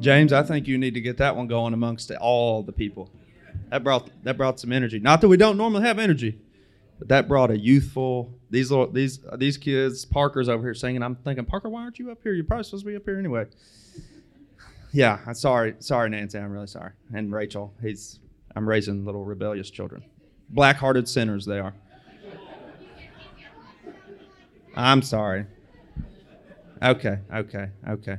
James, I think you need to get that one going amongst all the people. That brought that brought some energy. Not that we don't normally have energy, but that brought a youthful. These little, these these kids, Parker's over here singing. I'm thinking, Parker, why aren't you up here? You're probably supposed to be up here anyway. Yeah, I'm sorry, sorry, Nancy. I'm really sorry. And Rachel, he's I'm raising little rebellious children, black-hearted sinners they are. I'm sorry. Okay, okay, okay.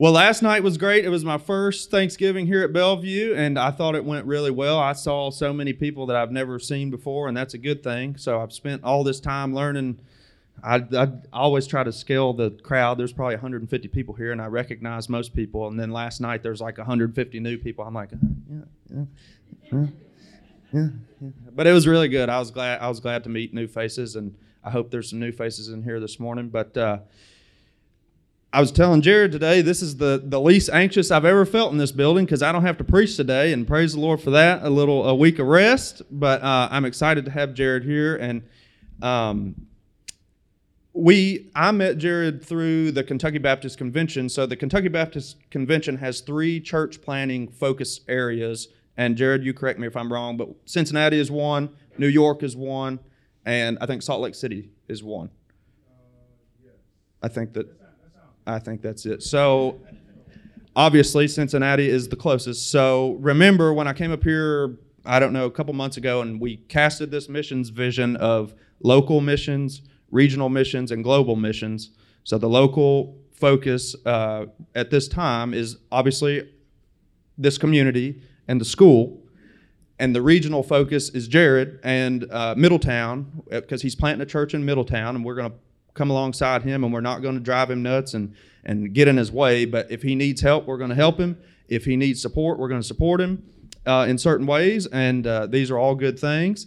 Well, last night was great. It was my first Thanksgiving here at Bellevue, and I thought it went really well. I saw so many people that I've never seen before, and that's a good thing. So I've spent all this time learning. I, I always try to scale the crowd. There's probably 150 people here, and I recognize most people. And then last night there's like 150 new people. I'm like, yeah, yeah, yeah, yeah, yeah. But it was really good. I was glad. I was glad to meet new faces, and I hope there's some new faces in here this morning. But uh, I was telling Jared today, this is the, the least anxious I've ever felt in this building because I don't have to preach today, and praise the Lord for that. A little a week of rest, but uh, I'm excited to have Jared here. And um, we I met Jared through the Kentucky Baptist Convention. So the Kentucky Baptist Convention has three church planting focus areas. And Jared, you correct me if I'm wrong, but Cincinnati is one, New York is one, and I think Salt Lake City is one. I think that I think that's it. So obviously Cincinnati is the closest. So remember when I came up here, I don't know, a couple months ago, and we casted this missions vision of local missions, regional missions, and global missions. So the local focus uh, at this time is obviously this community and the school. And the regional focus is Jared and uh, Middletown because he's planting a church in Middletown, and we're going to come alongside him and we're not going to drive him nuts and, and get in his way. But if he needs help, we're going to help him. If he needs support, we're going to support him uh, in certain ways. And uh, these are all good things.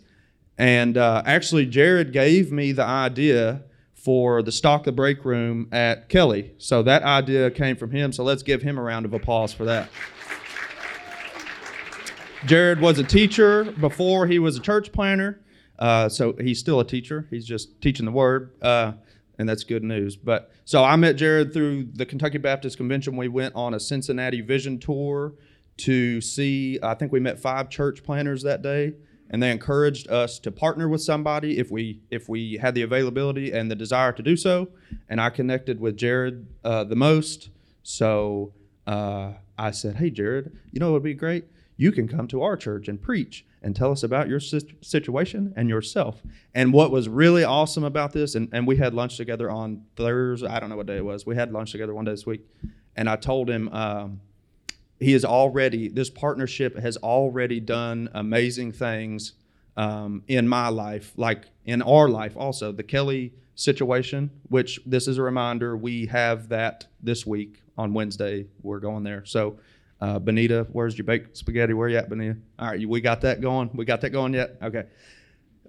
And uh, actually, Jared gave me the idea for the stock the break room at Kelly. So that idea came from him. So let's give him a round of applause for that. Jared was a teacher before he was a church planter. Uh, so he's still a teacher. He's just teaching the word. Uh, and that's good news. But so I met Jared through the Kentucky Baptist Convention. We went on a Cincinnati Vision tour to see. I think we met five church planters that day, and they encouraged us to partner with somebody if we if we had the availability and the desire to do so. And I connected with Jared uh, the most. So uh, I said, "Hey, Jared, you know it would be great? You can come to our church and preach." And tell us about your situation and yourself. And what was really awesome about this, and, and we had lunch together on Thursday, I don't know what day it was. We had lunch together one day this week. And I told him um, he is already, this partnership has already done amazing things um, in my life, like in our life also. The Kelly situation, which this is a reminder, we have that this week on Wednesday. We're going there. So, uh, Benita, where's your baked spaghetti? Where you at, Benita? All right, we got that going. We got that going yet? Okay.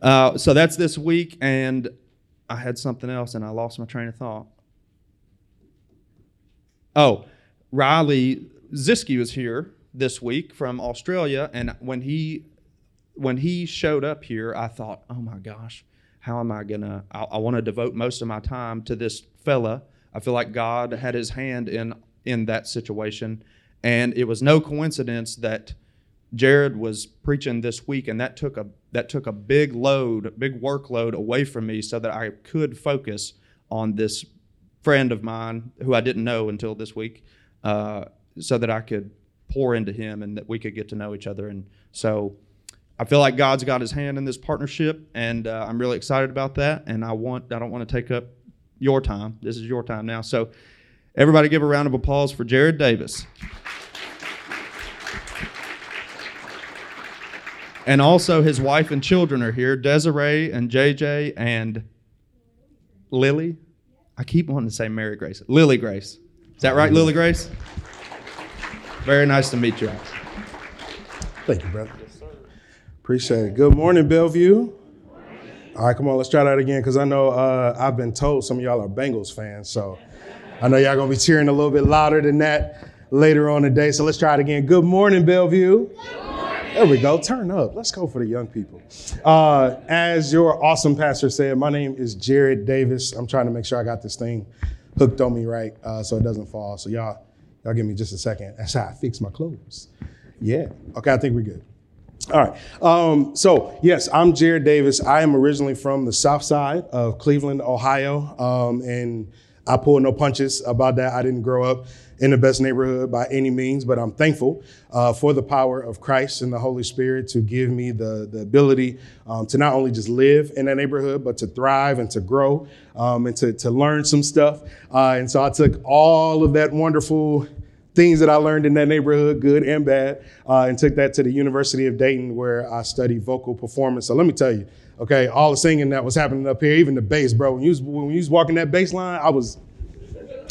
Uh, so that's this week, and I had something else, and I lost my train of thought. Oh, Riley Ziski was here this week from Australia, and when he when he showed up here, I thought, oh my gosh, how am I gonna? I, I want to devote most of my time to this fella. I feel like God had His hand in in that situation, and it was no coincidence that Jared was preaching this week, and that took a that took a big load, a big workload away from me, so that I could focus on this friend of mine who I didn't know until this week, uh, so that I could pour into him and that we could get to know each other. And so, I feel like God's got His hand in this partnership, and uh, I'm really excited about that. And I want I don't want to take up your time. This is your time now. So, everybody, give a round of applause for Jared Davis. And also, his wife and children are here Desiree and JJ and Lily. I keep wanting to say Mary Grace. Lily Grace. Is that right, Lily Grace? Very nice to meet you. Thank you, brother. Appreciate it. Good morning, Bellevue. All right, come on, let's try that again because I know uh, I've been told some of y'all are Bengals fans, so I know y'all gonna be cheering a little bit louder than that later on today. So let's try it again. Good morning, Bellevue. Good there we go. Turn up. Let's go for the young people. Uh, as your awesome pastor said, my name is Jared Davis. I'm trying to make sure I got this thing hooked on me right uh, so it doesn't fall. So y'all, Y'all give me just a second. That's how I fix my clothes. Yeah. Okay, I think we're good. All right. Um, so, yes, I'm Jared Davis. I am originally from the south side of Cleveland, Ohio. Um, and I pull no punches about that. I didn't grow up in the best neighborhood by any means, but I'm thankful uh, for the power of Christ and the Holy Spirit to give me the, the ability um, to not only just live in that neighborhood, but to thrive and to grow um, and to, to learn some stuff. Uh, and so I took all of that wonderful things that I learned in that neighborhood, good and bad, uh, and took that to the University of Dayton where I studied vocal performance. So let me tell you, okay, all the singing that was happening up here, even the bass, bro. When you was, when you was walking that bass line, I was,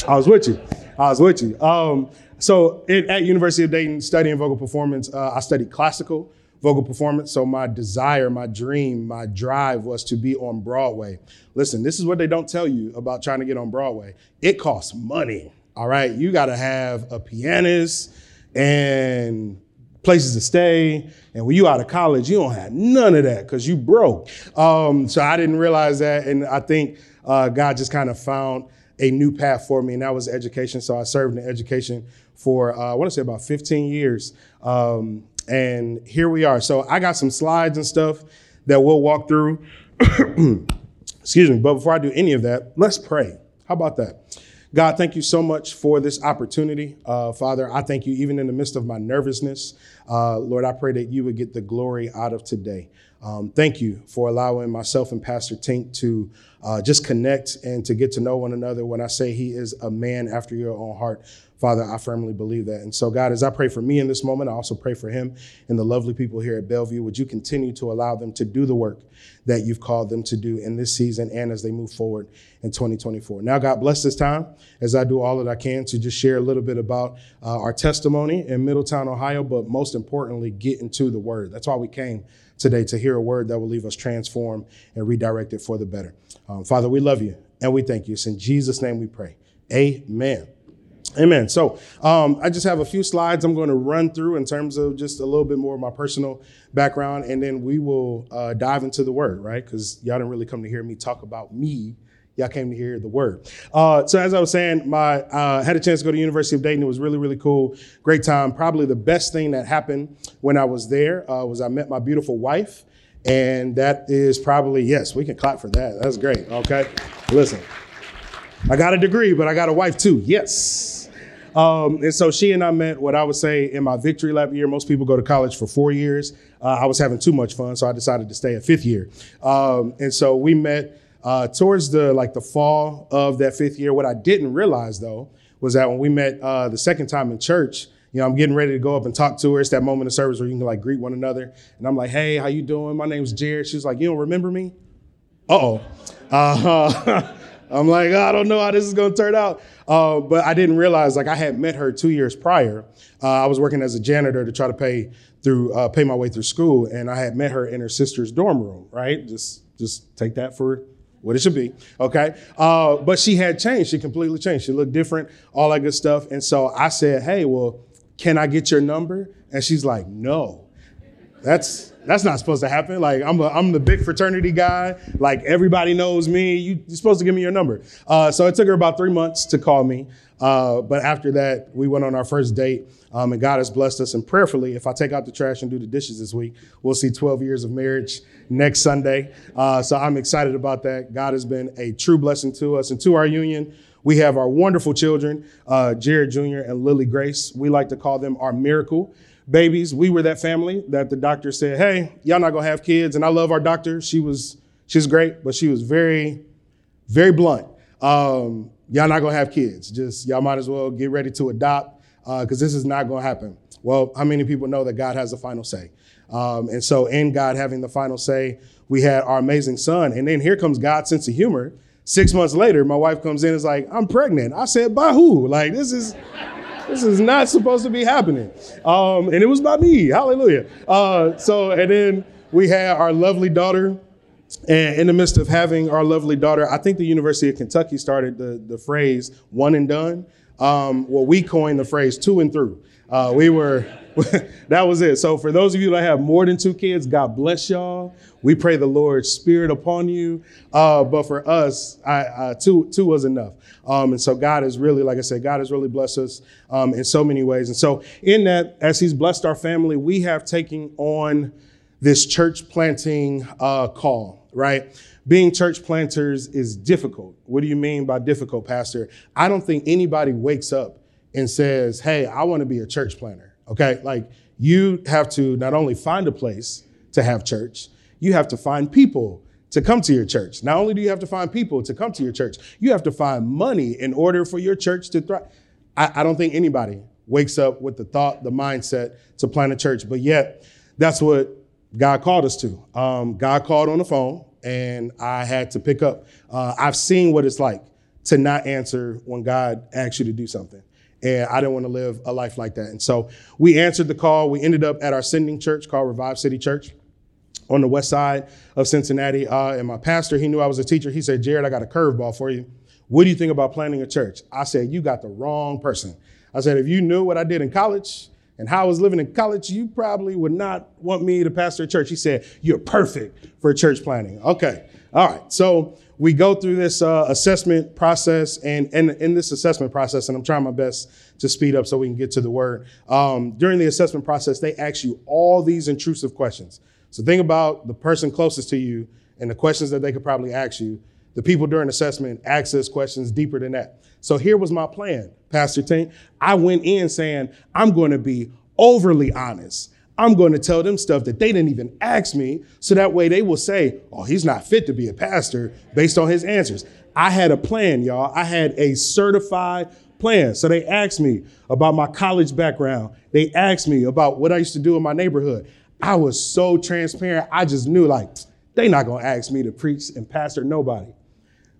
I was with you. I was with you. Um, so it, at University of Dayton, studying vocal performance, uh, I studied classical vocal performance. So my desire, my dream, my drive was to be on Broadway. Listen, this is what they don't tell you about trying to get on Broadway. It costs money. All right, you got to have a pianist and places to stay. And when you out of college, you don't have none of that because you broke. Um, so I didn't realize that, and I think uh, God just kind of found a new path for me, and that was education. So I served in education for uh, I want to say about 15 years, um, and here we are. So I got some slides and stuff that we'll walk through. Excuse me, but before I do any of that, let's pray. How about that? God, thank you so much for this opportunity. Uh, Father, I thank you even in the midst of my nervousness. Uh, Lord, I pray that you would get the glory out of today. Um, thank you for allowing myself and Pastor Tink to uh, just connect and to get to know one another. When I say he is a man after your own heart, Father, I firmly believe that. And so, God, as I pray for me in this moment, I also pray for him and the lovely people here at Bellevue. Would you continue to allow them to do the work that you've called them to do in this season and as they move forward in 2024? Now, God, bless this time as I do all that I can to just share a little bit about uh, our testimony in Middletown, Ohio, but most importantly, get into the word. That's why we came today to hear a word that will leave us transformed and redirected for the better. Um, Father, we love you and we thank you. It's in Jesus' name we pray. Amen. Amen. So um, I just have a few slides I'm going to run through in terms of just a little bit more of my personal background, and then we will uh, dive into the word, right? Because y'all didn't really come to hear me talk about me. Y'all came to hear the word. Uh, so as I was saying, my uh, had a chance to go to University of Dayton. It was really, really cool. Great time. Probably the best thing that happened when I was there uh, was I met my beautiful wife. And that is probably, yes, we can clap for that. That's great. Okay. Listen, I got a degree, but I got a wife too. Yes. Um, and so she and I met what I would say in my victory lap year. Most people go to college for four years. Uh, I was having too much fun, so I decided to stay a fifth year. Um, and so we met uh, towards the like the fall of that fifth year. What I didn't realize though was that when we met uh, the second time in church, you know, I'm getting ready to go up and talk to her. It's that moment of service where you can like greet one another. And I'm like, hey, how you doing? My name's Jared. She's like, you don't remember me? Uh-oh. Uh, I'm like, I don't know how this is going to turn out. Uh, but I didn't realize, like, I had met her two years prior. Uh, I was working as a janitor to try to pay through uh, pay my way through school, and I had met her in her sister's dorm room. Right? Just just take that for what it should be. Okay. Uh, but she had changed. She completely changed. She looked different. All that good stuff. And so I said, Hey, well, can I get your number? And she's like, No. That's that's not supposed to happen. Like I'm a, I'm the big fraternity guy. Like everybody knows me. You, are supposed to give me your number. Uh, so it took her about three months to call me. Uh, but after that, we went on our first date, um, and God has blessed us. And prayerfully, if I take out the trash and do the dishes this week, we'll see 12 years of marriage next Sunday. Uh, so I'm excited about that. God has been a true blessing to us and to our union. We have our wonderful children, uh, Jared Jr. and Lily Grace. We like to call them our miracle babies. We were that family that the doctor said, "Hey, y'all not gonna have kids." And I love our doctor. She was she's great, but she was very, very blunt. Um, y'all not gonna have kids. Just y'all might as well get ready to adopt because uh, this is not gonna happen. Well, how many people know that God has the final say? Um, and so, in God having the final say, we had our amazing son. And then here comes God's sense of humor. Six months later, my wife comes in and is like, I'm pregnant. I said, by who? Like, this is this is not supposed to be happening. Um, and it was by me. Hallelujah. Uh, so, and then we had our lovely daughter. And in the midst of having our lovely daughter, I think the University of Kentucky started the, the phrase one and done. Um, well, we coined the phrase two and through. Uh, we were, that was it. So for those of you that have more than two kids, God bless y'all. We pray the Lord's spirit upon you. Uh, but for us, I, uh, two, two was enough. Um, and so God has really, like I said, God has really blessed us um, in so many ways. And so in that, as he's blessed our family, we have taken on this church planting uh, call, right? Being church planters is difficult. What do you mean by difficult, Pastor? I don't think anybody wakes up and says, Hey, I want to be a church planter. Okay. Like you have to not only find a place to have church, you have to find people to come to your church. Not only do you have to find people to come to your church, you have to find money in order for your church to thrive. I, I don't think anybody wakes up with the thought, the mindset to plant a church, but yet that's what God called us to. Um, God called on the phone and I had to pick up. Uh, I've seen what it's like to not answer when God asks you to do something. And I didn't want to live a life like that. And so we answered the call. We ended up at our sending church called Revive City Church on the west side of Cincinnati. Uh, and my pastor, he knew I was a teacher. He said, Jared, I got a curveball for you. What do you think about planting a church? I said, You got the wrong person. I said, If you knew what I did in college and how I was living in college, you probably would not want me to pastor a church. He said, You're perfect for church planting. Okay. All right. So we go through this uh, assessment process, and, and in this assessment process, and I'm trying my best to speed up so we can get to the word. Um, during the assessment process, they ask you all these intrusive questions. So think about the person closest to you and the questions that they could probably ask you. The people during assessment ask us questions deeper than that. So here was my plan, Pastor Tank. I went in saying, I'm going to be overly honest. I'm going to tell them stuff that they didn't even ask me. So that way they will say, oh, he's not fit to be a pastor based on his answers. I had a plan, y'all. I had a certified plan. So they asked me about my college background. They asked me about what I used to do in my neighborhood. I was so transparent. I just knew like they not gonna ask me to preach and pastor nobody.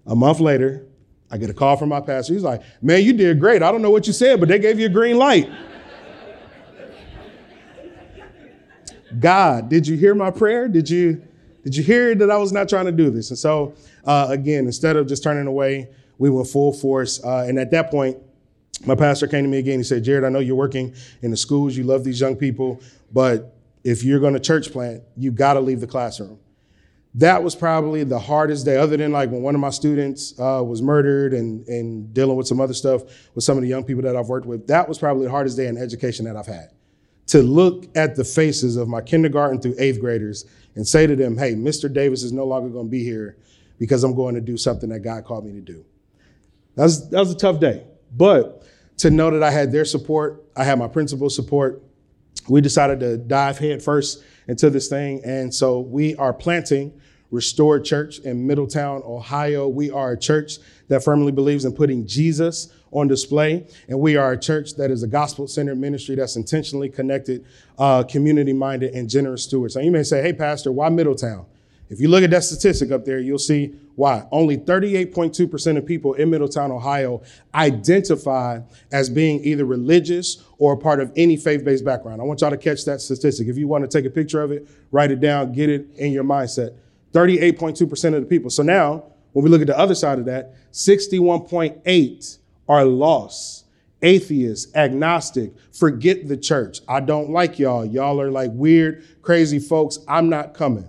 A month later, I get a call from my pastor. He's like, "Man, you did great. I don't know what you said, but they gave you a green light." God, did you hear my prayer? Did you did you hear that I was not trying to do this? And so uh, again, instead of just turning away, we went full force. Uh, and at that point, my pastor came to me again. He said, "Jared, I know you're working in the schools. You love these young people, but if you're going to church plant, you got to leave the classroom. That was probably the hardest day, other than like when one of my students uh, was murdered and, and dealing with some other stuff with some of the young people that I've worked with. That was probably the hardest day in education that I've had. To look at the faces of my kindergarten through eighth graders and say to them, hey, Mr. Davis is no longer going to be here because I'm going to do something that God called me to do. That was, that was a tough day. But to know that I had their support, I had my principal's support, we decided to dive headfirst into this thing. And so we are planting Restored Church in Middletown, Ohio. We are a church that firmly believes in putting Jesus on display. And we are a church that is a gospel centered ministry that's intentionally connected, uh, community minded, and generous stewards. So you may say, hey, Pastor, why Middletown? If you look at that statistic up there, you'll see why. Only 38.2% of people in Middletown, Ohio identify as being either religious or a part of any faith based background. I want y'all to catch that statistic. If you want to take a picture of it, write it down, get it in your mindset. 38.2% of the people. So now, when we look at the other side of that, 61.8 are lost, atheists, agnostic, forget the church. I don't like y'all. Y'all are like weird, crazy folks. I'm not coming.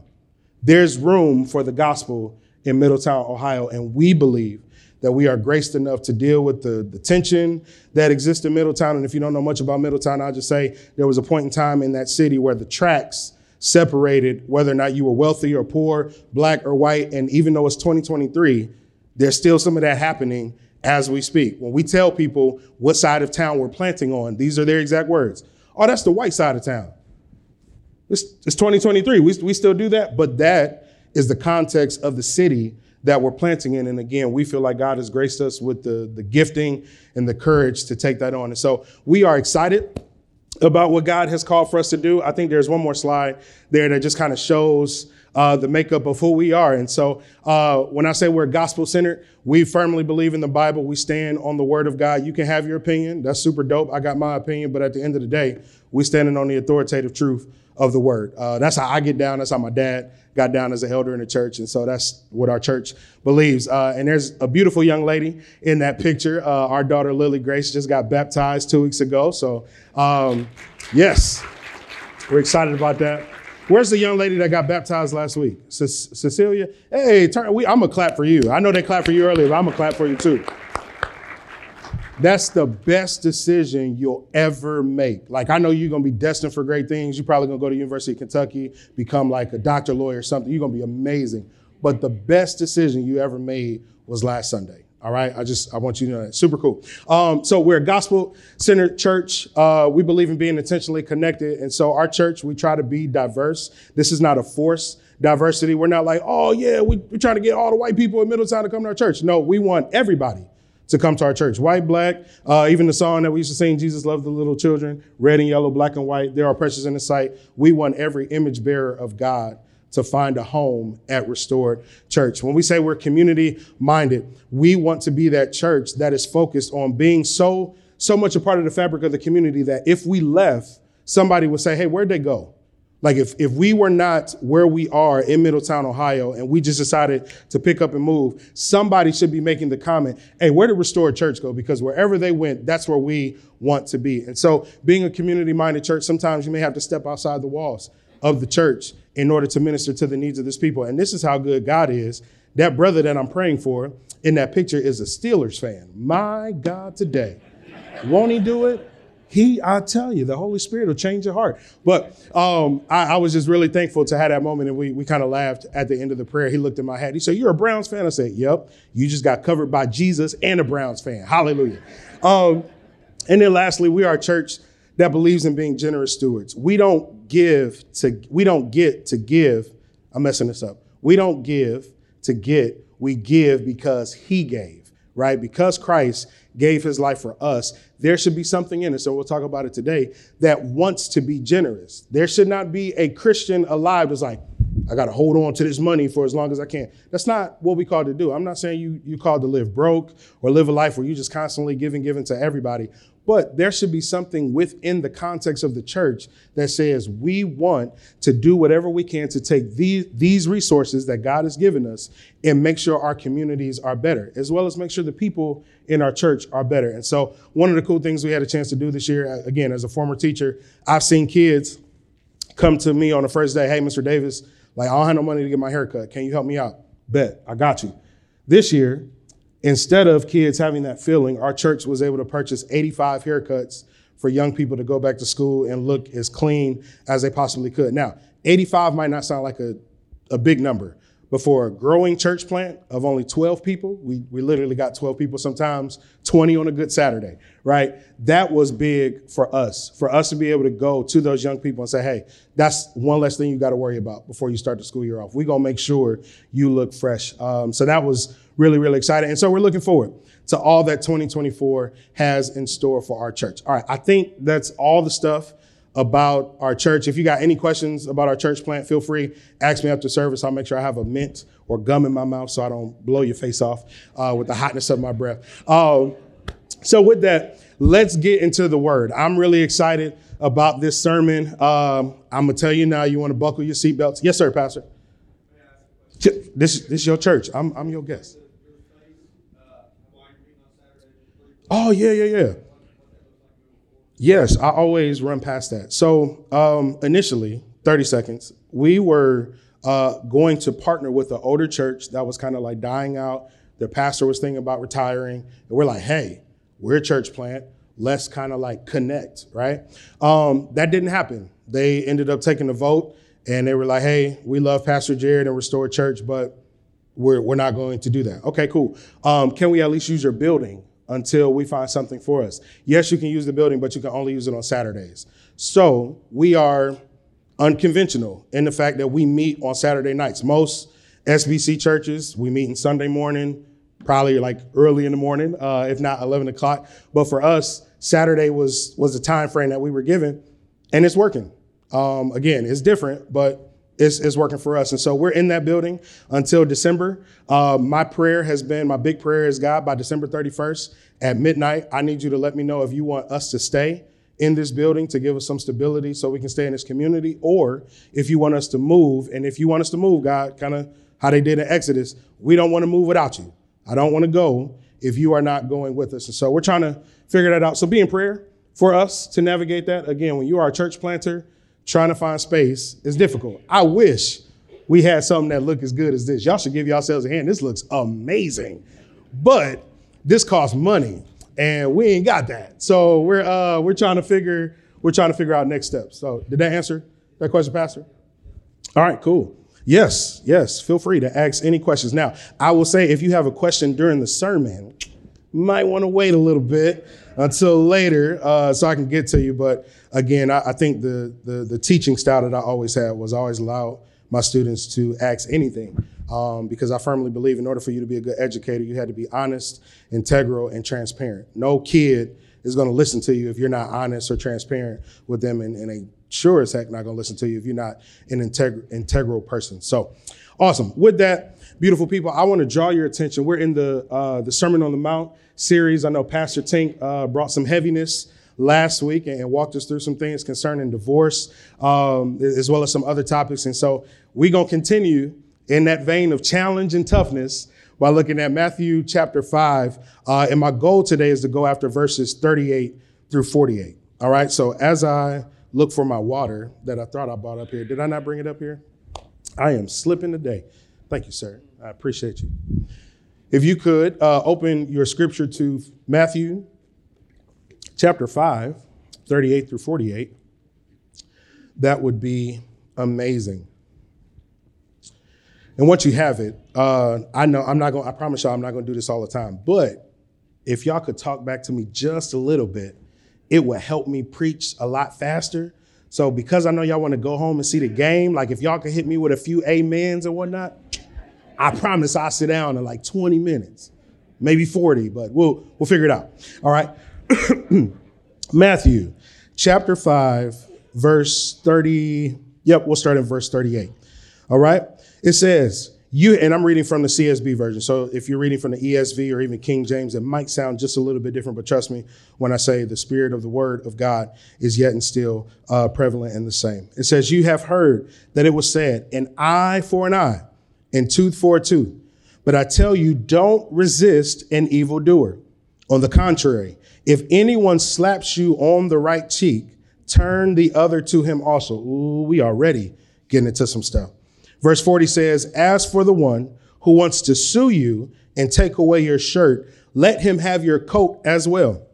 There's room for the gospel in Middletown, Ohio, and we believe that we are graced enough to deal with the, the tension that exists in Middletown. And if you don't know much about Middletown, I'll just say there was a point in time in that city where the tracks separated whether or not you were wealthy or poor, black or white. And even though it's 2023, there's still some of that happening as we speak. When we tell people what side of town we're planting on, these are their exact words. Oh, that's the white side of town. It's, it's 2023. We, we still do that, but that is the context of the city that we're planting in. And again, we feel like God has graced us with the, the gifting and the courage to take that on. And so we are excited about what God has called for us to do. I think there's one more slide there that just kind of shows uh, the makeup of who we are. And so uh, when I say we're gospel centered, we firmly believe in the Bible. We stand on the word of God. You can have your opinion. That's super dope. I got my opinion. But at the end of the day, we standing on the authoritative truth of the word. Uh, that's how I get down. That's how my dad got down as an elder in the church. And so that's what our church believes. Uh, and there's a beautiful young lady in that picture. Uh, our daughter, Lily Grace, just got baptized two weeks ago. So, um, yes, we're excited about that. Where's the young lady that got baptized last week? C- Cecilia? Hey, turn, we, I'm going to clap for you. I know they clapped for you earlier, but I'm going to clap for you too. That's the best decision you'll ever make. Like I know you're gonna be destined for great things. You're probably gonna go to University of Kentucky, become like a doctor, lawyer, something. You're gonna be amazing. But the best decision you ever made was last Sunday. All right, I just I want you to know that. Super cool. Um, so we're a gospel-centered church. Uh, we believe in being intentionally connected, and so our church we try to be diverse. This is not a force diversity. We're not like, oh yeah, we, we're trying to get all the white people in Middletown to come to our church. No, we want everybody to come to our church. White, black, uh, even the song that we used to sing, Jesus loves the little children, red and yellow, black and white, they are precious in the sight. We want every image bearer of God to find a home at Restored Church. When we say we're community minded, we want to be that church that is focused on being so, so much a part of the fabric of the community that if we left, somebody would say, hey, where'd they go? Like if, if we were not where we are in Middletown, Ohio, and we just decided to pick up and move, somebody should be making the comment, hey, where did Restored Church go? Because wherever they went, that's where we want to be. And so being a community-minded church, sometimes you may have to step outside the walls of the church in order to minister to the needs of this people. And this is how good God is. That brother that I'm praying for in that picture is a Steelers fan. My God, today. Won't he do it? He, I tell you, the Holy Spirit will change your heart. But um, I, I, was just really thankful to have that moment. And we, we kind of laughed at the end of the prayer. He looked at my hat. He said, You're a Browns fan? I said, Yep. You just got covered by Jesus and a Browns fan. Hallelujah. Um, and then lastly, we are a church that believes in being generous stewards. We don't give to, we don't get to give. I'm messing this up. We don't give to get. We give because he gave, right? Because Christ gave his life for us, there should be something in it. So we'll talk about it today that wants to be generous. There should not be a Christian alive that's like, I got to hold on to this money for as long as I can. That's not what we called to do. I'm not saying you you called to live broke or live a life where you're just constantly giving, giving to everybody. But there should be something within the context of the church that says we want to do whatever we can to take these, these resources that God has given us and make sure our communities are better, as well as make sure the people in our church are better. And so, one of the cool things we had a chance to do this year, uh, again, as a former teacher, I've seen kids come to me on the first day, hey, Mr. Davis, like, I don't have no money to get my haircut. Can you help me out? Bet, I got you. This year, Instead of kids having that feeling, our church was able to purchase 85 haircuts for young people to go back to school and look as clean as they possibly could. Now, 85 might not sound like a, a big number, but for a growing church plant of only 12 people, we, we literally got 12 people, sometimes 20 on a good Saturday, right? That was big for us, for us to be able to go to those young people and say, hey, that's one less thing you got to worry about before you start the school year off. We're going to make sure you look fresh. Um, so that was really, really excited. And so we're looking forward to all that 2024 has in store for our church. All right, I think that's all the stuff about our church. If you got any questions about our church plant, feel free, ask me after service. I'll make sure I have a mint or gum in my mouth so I don't blow your face off uh, with the hotness of my breath. Um, so with that, let's get into the word. I'm really excited about this sermon. Um, I'm gonna tell you now, you want to buckle your seatbelts. Yes, sir, Pastor. This, this is your church. I'm, I'm your guest. Oh, yeah, yeah, yeah. Yes, I always run past that. So um, initially, 30 seconds, we were uh, going to partner with an older church that was kind of like dying out. Their pastor was thinking about retiring. And we're like, hey, we're a church plant. Let's kind of like connect, right? Um, that didn't happen. They ended up taking the vote and they were like, hey, we love Pastor Jared and Restore Church, but we're, we're not going to do that. Okay, cool. Um, can we at least use your building? Until we find something for us. Yes, you can use the building, but you can only use it on Saturdays. So we are unconventional in the fact that we meet on Saturday nights. Most SBC churches, we meet in Sunday morning, probably like early in the morning, uh, if not 11 o'clock. But for us, Saturday was was the time frame that we were given, and it's working. Um, again, it's different, but is, is working for us. And so we're in that building until December. Uh, my prayer has been, my big prayer is God, by December 31st at midnight, I need you to let me know if you want us to stay in this building to give us some stability so we can stay in this community, or if you want us to move. And if you want us to move, God, kind of how they did in Exodus, we don't want to move without you. I don't want to go if you are not going with us. And so we're trying to figure that out. So be in prayer for us to navigate that. Again, when you are a church planter, trying to find space is difficult. I wish we had something that looked as good as this. Y'all should give yourselves a hand. This looks amazing. But this costs money and we ain't got that. So we're uh, we're trying to figure we're trying to figure out next steps. So did that answer that question, Pastor? All right, cool. Yes, yes. Feel free to ask any questions. Now, I will say if you have a question during the sermon, might want to wait a little bit until later uh, so I can get to you. But again, I, I think the, the the teaching style that I always had was always allow my students to ask anything um, because I firmly believe in order for you to be a good educator, you had to be honest, integral, and transparent. No kid is going to listen to you if you're not honest or transparent with them, and, and they sure as heck not going to listen to you if you're not an integ- integral person. So, awesome. With that, beautiful people, I want to draw your attention. We're in the uh, the Sermon on the Mount series. I know Pastor Tink uh, brought some heaviness last week and walked us through some things concerning divorce, um, as well as some other topics. And so we're going to continue in that vein of challenge and toughness by looking at Matthew chapter 5. Uh, and my goal today is to go after verses 38 through 48. All right. So as I look for my water that I thought I brought up here, did I not bring it up here? I am slipping today. Thank you, sir. I appreciate you. If you could uh, open your scripture to Matthew chapter 5, 38 through 48, that would be amazing. And once you have it, uh, I know I'm not going. I promise y'all, I'm not going to do this all the time. But if y'all could talk back to me just a little bit, it would help me preach a lot faster. So because I know y'all want to go home and see the game, like if y'all could hit me with a few amens and whatnot, I promise I'll sit down in like 20 minutes, maybe 40, but we'll we'll figure it out. All right. Matthew chapter 5, verse 30. Yep, we'll start in verse 38. All right. It says, you, and I'm reading from the CSB version. So if you're reading from the ESV or even King James, it might sound just a little bit different, but trust me when I say the spirit of the word of God is yet and still uh, prevalent and the same. It says, You have heard that it was said, an eye for an eye and tooth for a tooth. But I tell you, don't resist an evildoer. On the contrary, if anyone slaps you on the right cheek, turn the other to him also. Ooh, we already getting into some stuff. Verse 40 says, As for the one who wants to sue you and take away your shirt, let him have your coat as well.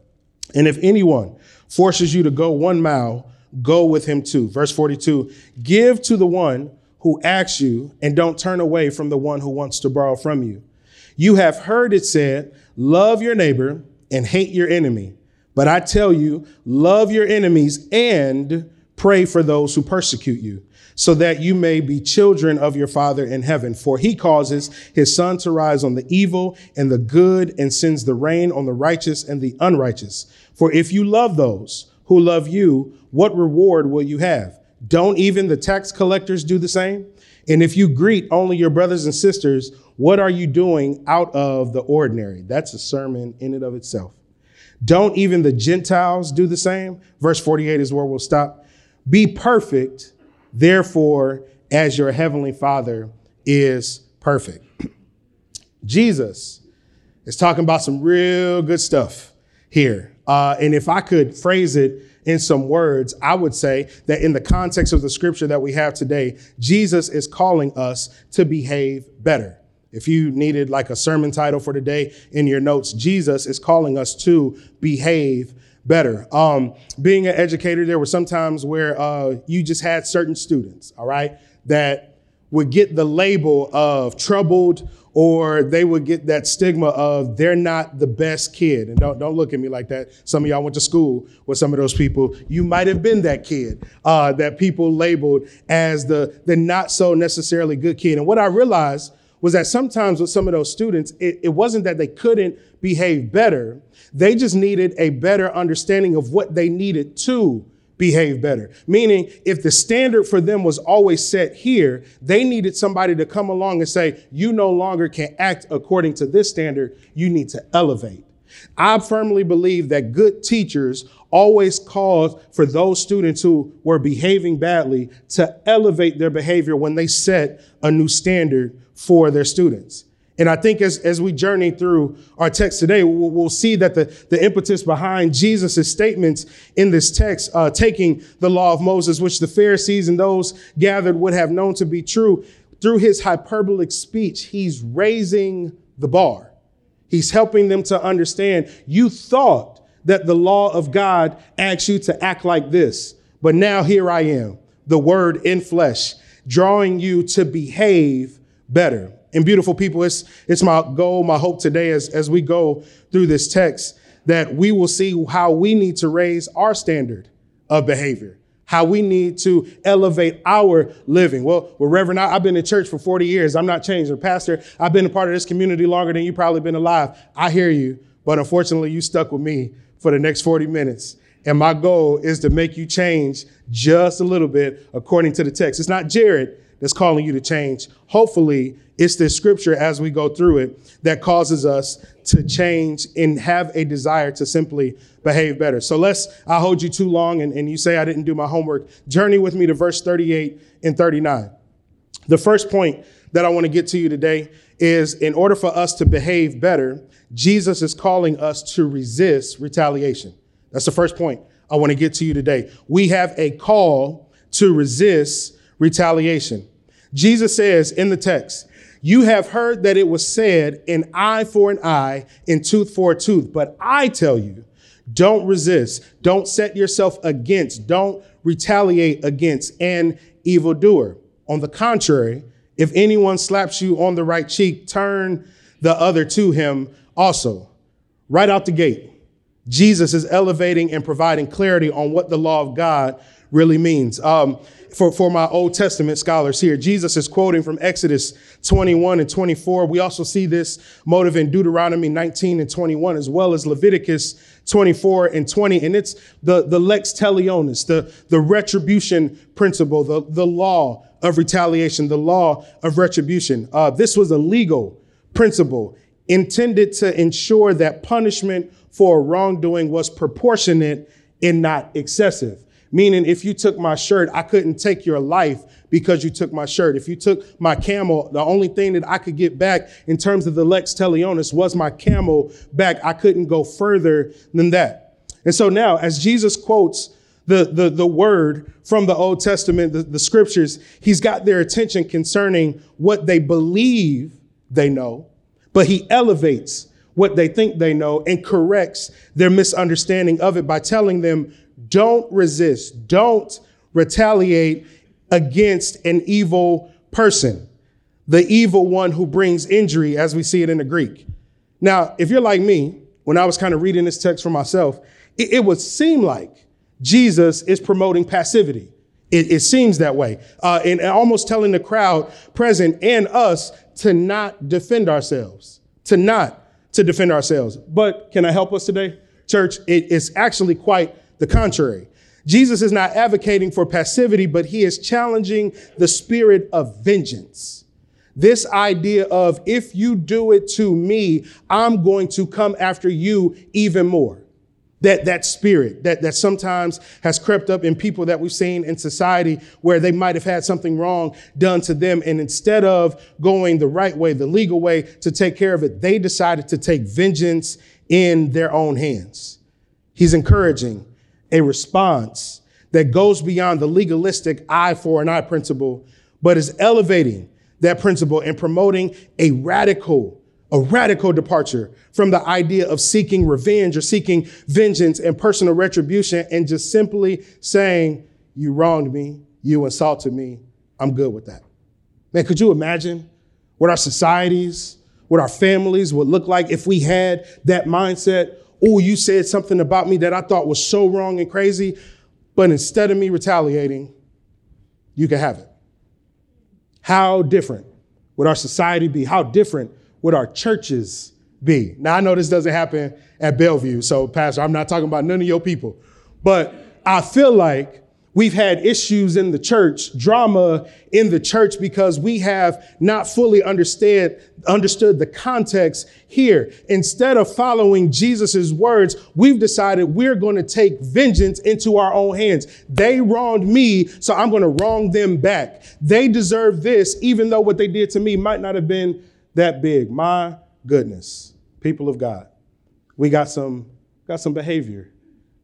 And if anyone forces you to go one mile, go with him too. Verse 42 Give to the one who asks you, and don't turn away from the one who wants to borrow from you. You have heard it said, Love your neighbor and hate your enemy. But I tell you, love your enemies and pray for those who persecute you so that you may be children of your Father in heaven. For he causes his sun to rise on the evil and the good and sends the rain on the righteous and the unrighteous. For if you love those who love you, what reward will you have? Don't even the tax collectors do the same? And if you greet only your brothers and sisters, what are you doing out of the ordinary? That's a sermon in and of itself. Don't even the Gentiles do the same? Verse 48 is where we'll stop. Be perfect Therefore, as your heavenly Father is perfect. Jesus is talking about some real good stuff here. Uh, and if I could phrase it in some words, I would say that in the context of the scripture that we have today, Jesus is calling us to behave better. If you needed like a sermon title for today in your notes, Jesus is calling us to behave better. Um, being an educator, there were some times where uh, you just had certain students, all right, that would get the label of troubled or they would get that stigma of they're not the best kid. And don't, don't look at me like that. Some of y'all went to school with some of those people. You might have been that kid uh, that people labeled as the, the not so necessarily good kid. And what I realized was that sometimes with some of those students, it, it wasn't that they couldn't behave better. They just needed a better understanding of what they needed to behave better. Meaning, if the standard for them was always set here, they needed somebody to come along and say, you no longer can act according to this standard. You need to elevate. I firmly believe that good teachers always cause for those students who were behaving badly to elevate their behavior when they set a new standard for their students. And I think as, as we journey through our text today, we'll, we'll see that the, the impetus behind Jesus' statements in this text, uh, taking the law of Moses, which the Pharisees and those gathered would have known to be true, through his hyperbolic speech, he's raising the bar. He's helping them to understand you thought that the law of God asks you to act like this, but now here I am, the word in flesh, drawing you to behave better. And beautiful people, it's, it's my goal, my hope today as, as we go through this text that we will see how we need to raise our standard of behavior, how we need to elevate our living. Well, well, Reverend, I, have been in church for 40 years. I'm not changing. Pastor, I've been a part of this community longer than you probably been alive. I hear you, but unfortunately, you stuck with me for the next 40 minutes. And my goal is to make you change just a little bit according to the text. It's not Jared that's calling you to change. Hopefully, it's this scripture as we go through it that causes us to change and have a desire to simply behave better. So let's, I hold you too long and, and you say I didn't do my homework. Journey with me to verse 38 and 39. The first point that I want to get to you today is in order for us to behave better, Jesus is calling us to resist retaliation. That's the first point I want to get to you today. We have a call to resist retaliation. Jesus says in the text, you have heard that it was said, an eye for an eye and tooth for a tooth. But I tell you, don't resist. Don't set yourself against. Don't retaliate against an evildoer. On the contrary, if anyone slaps you on the right cheek, turn the other to him also. Right out the gate, Jesus is elevating and providing clarity on what the law of God really means. Um, for, for my Old Testament scholars here. Jesus is quoting from Exodus 21 and 24. We also see this motive in Deuteronomy 19 and 21, as well as Leviticus 24 and 20. And it's the, the lex talionis, the, the retribution principle, the, the law of retaliation, the law of retribution. Uh, this was a legal principle intended to ensure that punishment for wrongdoing was proportionate and not excessive. Meaning, if you took my shirt, I couldn't take your life because you took my shirt. If you took my camel, the only thing that I could get back in terms of the lex talionis was my camel back. I couldn't go further than that. And so now, as Jesus quotes the, the, the word from the Old Testament, the, the scriptures, he's got their attention concerning what they believe they know, but he elevates what they think they know and corrects their misunderstanding of it by telling them don't resist. Don't retaliate against an evil person, the evil one who brings injury, as we see it in the Greek. Now, if you're like me, when I was kind of reading this text for myself, it, it would seem like Jesus is promoting passivity. It, it seems that way. Uh, and almost telling the crowd present and us to not defend ourselves, to not to defend ourselves. But can I help us today? Church, it, it's actually quite the contrary. Jesus is not advocating for passivity, but he is challenging the spirit of vengeance. This idea of if you do it to me, I'm going to come after you even more. That, that spirit that, that sometimes has crept up in people that we've seen in society where they might have had something wrong done to them. And instead of going the right way, the legal way to take care of it, they decided to take vengeance in their own hands. He's encouraging a response that goes beyond the legalistic eye for an eye principle, but is elevating that principle and promoting a radical, a radical departure from the idea of seeking revenge or seeking vengeance and personal retribution and just simply saying, you wronged me, you insulted me, I'm good with that. Man, could you imagine what our societies, what our families would look like if we had that mindset oh, you said something about me that I thought was so wrong and crazy, but instead of me retaliating, you can have it. How different would our society be? How different would our churches be? Now, I know this doesn't happen at Bellevue, so, Pastor, I'm not talking about none of your people, but I feel like We've had issues in the church, drama in the church because we have not fully understand, understood the context here. Instead of following Jesus' words, we've decided we're going to take vengeance into our own hands. They wronged me, so I'm going to wrong them back. They deserve this, even though what they did to me might not have been that big. My goodness, people of God, we got some, got some behavior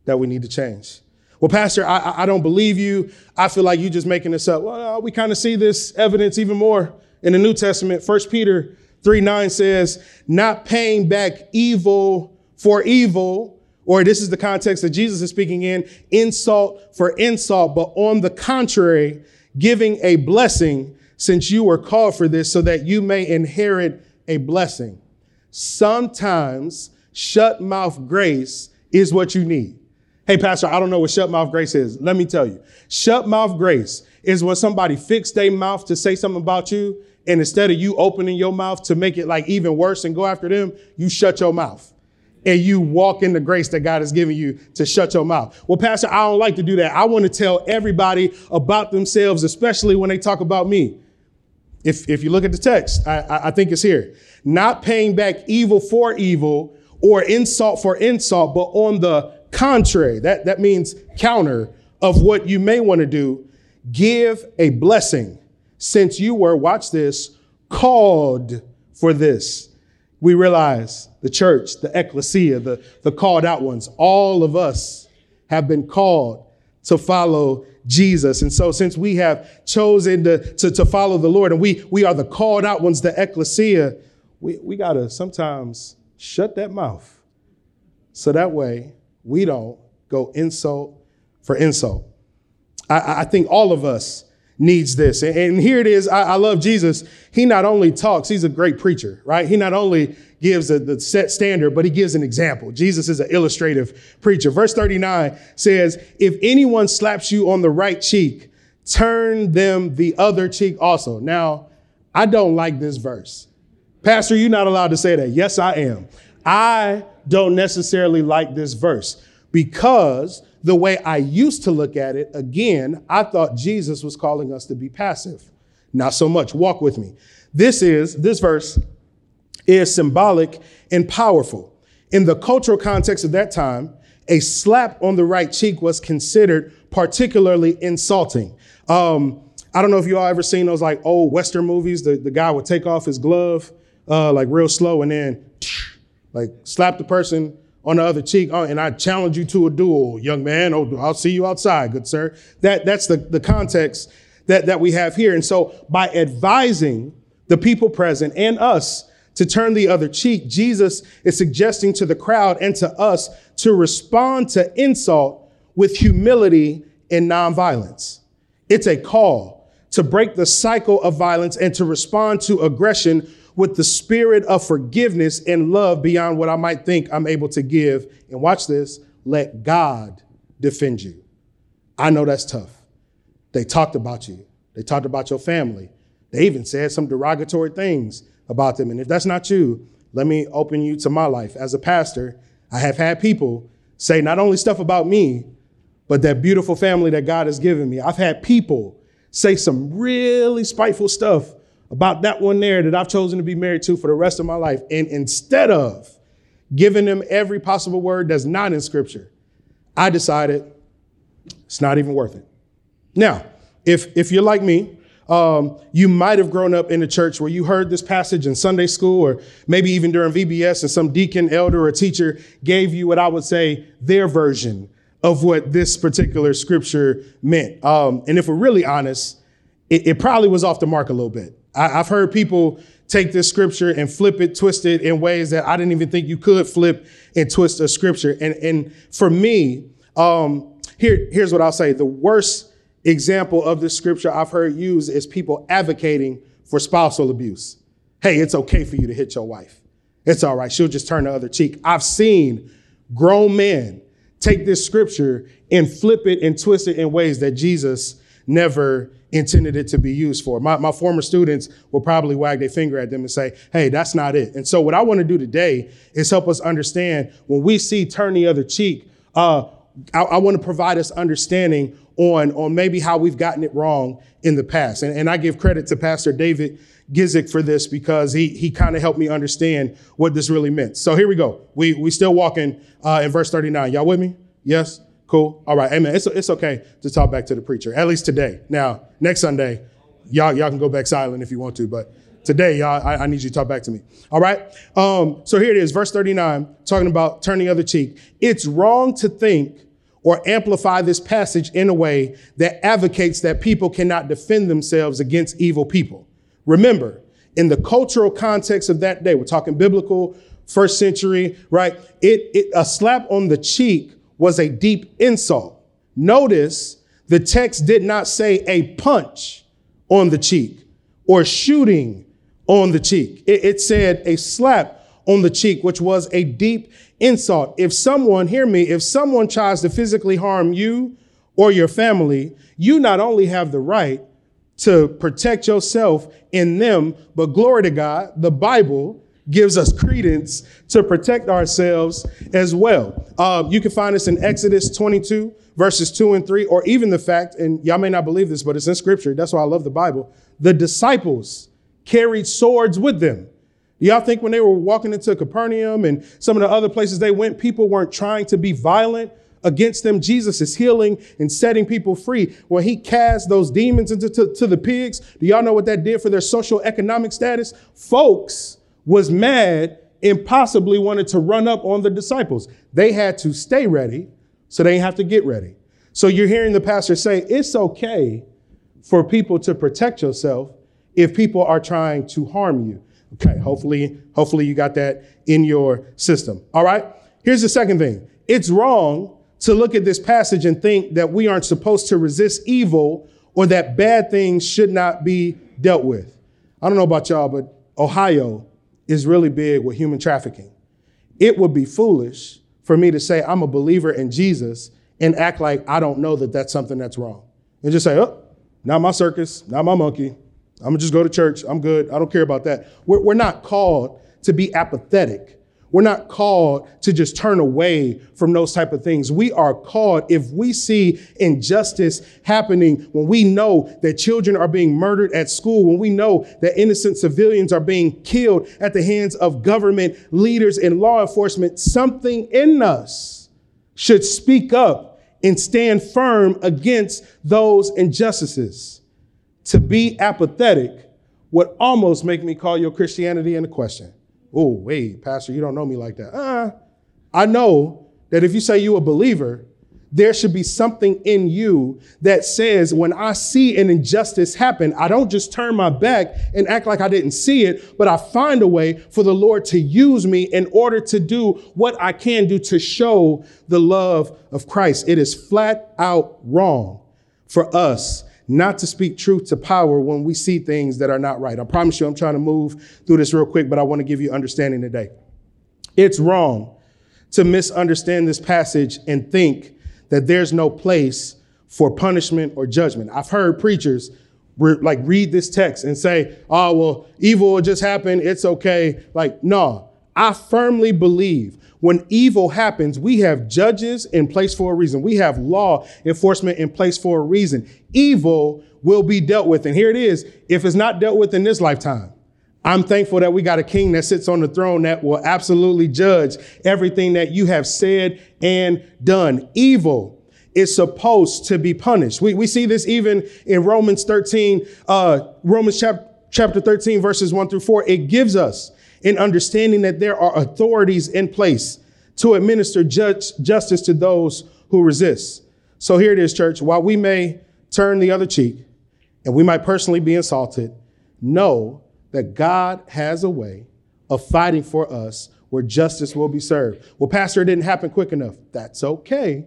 that we need to change. Well, Pastor, I, I don't believe you. I feel like you're just making this up. Well, uh, we kind of see this evidence even more in the New Testament. First Peter 3 9 says, not paying back evil for evil, or this is the context that Jesus is speaking in, insult for insult, but on the contrary, giving a blessing since you were called for this so that you may inherit a blessing. Sometimes shut mouth grace is what you need. Hey, Pastor, I don't know what shut mouth grace is. Let me tell you. Shut mouth grace is when somebody fixed their mouth to say something about you, and instead of you opening your mouth to make it like even worse and go after them, you shut your mouth. And you walk in the grace that God has given you to shut your mouth. Well, Pastor, I don't like to do that. I want to tell everybody about themselves, especially when they talk about me. If, if you look at the text, I, I think it's here. Not paying back evil for evil or insult for insult, but on the contrary, that, that means counter of what you may want to do, give a blessing since you were, watch this, called for this. We realize the church, the ecclesia, the, the called out ones, all of us have been called to follow Jesus. And so since we have chosen to, to, to follow the Lord and we, we are the called out ones, the ecclesia, we, we got to sometimes shut that mouth so that way we don't go insult for insult. I, I think all of us needs this. And, here it is. I, I, love Jesus. He not only talks, he's a great preacher, right? He not only gives a, the set standard, but he gives an example. Jesus is an illustrative preacher. Verse 39 says, if anyone slaps you on the right cheek, turn them the other cheek also. Now, I don't like this verse. Pastor, you're not allowed to say that. Yes, I am. I don't necessarily like this verse because the way I used to look at it, again, I thought Jesus was calling us to be passive. Not so much. Walk with me. This is, this verse is symbolic and powerful. In the cultural context of that time, a slap on the right cheek was considered particularly insulting. Um, I don't know if you all ever seen those like old Western movies. The, the guy would take off his glove, uh, like real slow, and then like slap the person on the other cheek, oh, and I challenge you to a duel, young man. Oh, I'll see you outside, good sir. That, that's the, the context that, that we have here. And so by advising the people present and us to turn the other cheek, Jesus is suggesting to the crowd and to us to respond to insult with humility and nonviolence. It's a call to break the cycle of violence and to respond to aggression with the spirit of forgiveness and love beyond what I might think I'm able to give. And watch this let God defend you. I know that's tough. They talked about you, they talked about your family. They even said some derogatory things about them. And if that's not you, let me open you to my life. As a pastor, I have had people say not only stuff about me, but that beautiful family that God has given me. I've had people say some really spiteful stuff about that one there that I've chosen to be married to for the rest of my life. And instead of giving them every possible word that's not in scripture, I decided it's not even worth it. Now, if, if you're like me, um, you might have grown up in a church where you heard this passage in Sunday school, or maybe even during VBS, and some deacon, elder, or teacher gave you what I would say their version of what this particular scripture meant. Um, and if we're really honest, it, it probably was off the mark a little bit. I, have heard people take this scripture and flip it, twist it in ways that I didn't even think you could flip and twist a scripture. And, and for me, um, here, here's what I'll say. The worst example of this scripture I've heard used is people advocating for spousal abuse. Hey, it's okay for you to hit your wife. It's all right. She'll just turn the other cheek. I've seen grown men take this scripture and flip it and twist it in ways that Jesus never intended it to be used for. My, my former students will probably wag their finger at them and say, hey, that's not it. And so what I want to do today is help us understand when we see turn the other cheek, uh, I, I want to provide us understanding on, on maybe how we've gotten it wrong in the past. And, and I give credit to Pastor David Guzik for this because he, he kind of helped me understand what this really meant. So here we go. We, we still walking uh, in verse 39. Y'all with me? Yes? Cool. All right. Amen. It's, it's okay to talk back to the preacher, at least today. Now, next Sunday, y'all, y'all can go back silent if you want to, but today, y'all, I, I need you to talk back to me. All right. Um, so here it is, verse 39, talking about turning the other cheek. It's wrong to think or amplify this passage in a way that advocates that people cannot defend themselves against evil people. Remember, in the cultural context of that day, we're talking biblical, first century, right? It, it a slap on the cheek was a deep insult. Notice the text did not say a punch on the cheek or shooting on the cheek. It, it, said a slap on the cheek, which was a deep insult. If someone, hear me, if someone tries to physically harm you or your family, you not only have the right to protect yourself in them, but glory to God, the Bible gives us credence to protect ourselves as well. Uh, you can find this in Exodus 22, verses 2 and 3, or even the fact, and y'all may not believe this, but it's in scripture. That's why I love the Bible. The disciples carried swords with them. Y'all think when they were walking into Capernaum and some of the other places they went, people weren't trying to be violent against them? Jesus is healing and setting people free. When he cast those demons into to, to the pigs, do y'all know what that did for their social economic status? Folks was mad and possibly wanted to run up on the disciples. They had to stay ready so they have to get ready. So you're hearing the pastor say it's okay for people to protect yourself if people are trying to harm you. Okay, hopefully, hopefully you got that in your system. All right. Here's the second thing. It's wrong to look at this passage and think that we aren't supposed to resist evil or that bad things should not be dealt with. I don't know about y'all, but Ohio is really big with human trafficking. It would be foolish for me to say I'm a believer in Jesus and act like I don't know that that's something that's wrong. And just say, oh, not my circus, not my monkey. I'm gonna just go to church. I'm good. I don't care about that. We're, we're not called to be apathetic we're not called to just turn away from those type of things. We are called if we see injustice happening, when we know that children are being murdered at school, when we know that innocent civilians are being killed at the hands of government leaders and law enforcement, something in us should speak up and stand firm against those injustices. To be apathetic would almost make me call your Christianity into question. Oh, wait, Pastor, you don't know me like that. Uh, I know that if you say you're a believer, there should be something in you that says, when I see an injustice happen, I don't just turn my back and act like I didn't see it, but I find a way for the Lord to use me in order to do what I can do to show the love of Christ. It is flat out wrong for us not to speak truth to power when we see things that are not right. I promise you, I'm trying to move through this real quick, but I want to give you understanding today. It's wrong to misunderstand this passage and think that there's no place for punishment or judgment. I've heard preachers re- like read this text and say, oh, well, evil will just happen. It's okay. Like, no, I firmly believe when evil happens, we have judges in place for a reason. We have law enforcement in place for a reason. Evil will be dealt with. And here it is. If it's not dealt with in this lifetime, I'm thankful that we got a king that sits on the throne that will absolutely judge everything that you have said and done. Evil is supposed to be punished. We, we see this even in Romans 13, uh, Romans chapter, chapter 13, verses 1 through 4. It gives us in understanding that there are authorities in place to administer justice to those who resist. So here it is, church. While we may turn the other cheek and we might personally be insulted, know that God has a way of fighting for us where justice will be served. Well, Pastor, it didn't happen quick enough. That's okay.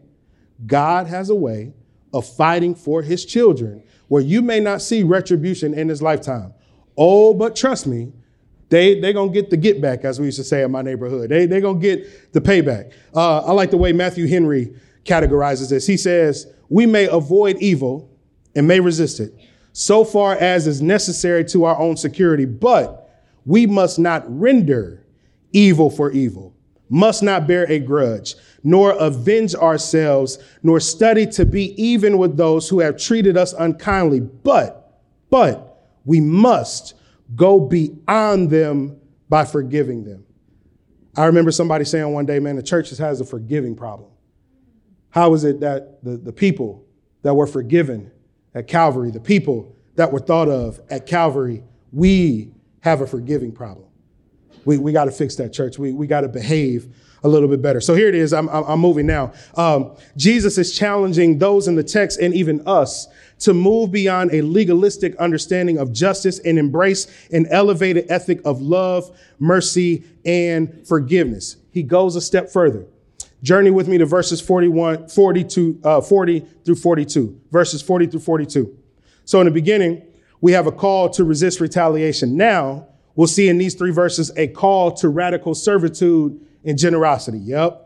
God has a way of fighting for his children where you may not see retribution in his lifetime. Oh, but trust me, they they gonna get the get back, as we used to say in my neighborhood. They they gonna get the payback. Uh, I like the way Matthew Henry categorizes this. He says, "We may avoid evil and may resist it, so far as is necessary to our own security, but we must not render evil for evil, must not bear a grudge, nor avenge ourselves, nor study to be even with those who have treated us unkindly. But, but we must go beyond them by forgiving them. I remember somebody saying one day, man, the church has a forgiving problem. How is it that the, the people that were forgiven at Calvary, the people that were thought of at Calvary, we have a forgiving problem? We, we got to fix that, church. We, we got to behave a little bit better. So here it is. I'm, I'm moving now. Um, Jesus is challenging those in the text and even us to move beyond a legalistic understanding of justice and embrace an elevated ethic of love, mercy, and forgiveness. He goes a step further. Journey with me to verses 41, 42, uh, 40 through 42. Verses 40 through 42. So in the beginning, we have a call to resist retaliation. Now, we'll see in these three verses a call to radical servitude and generosity. Yep.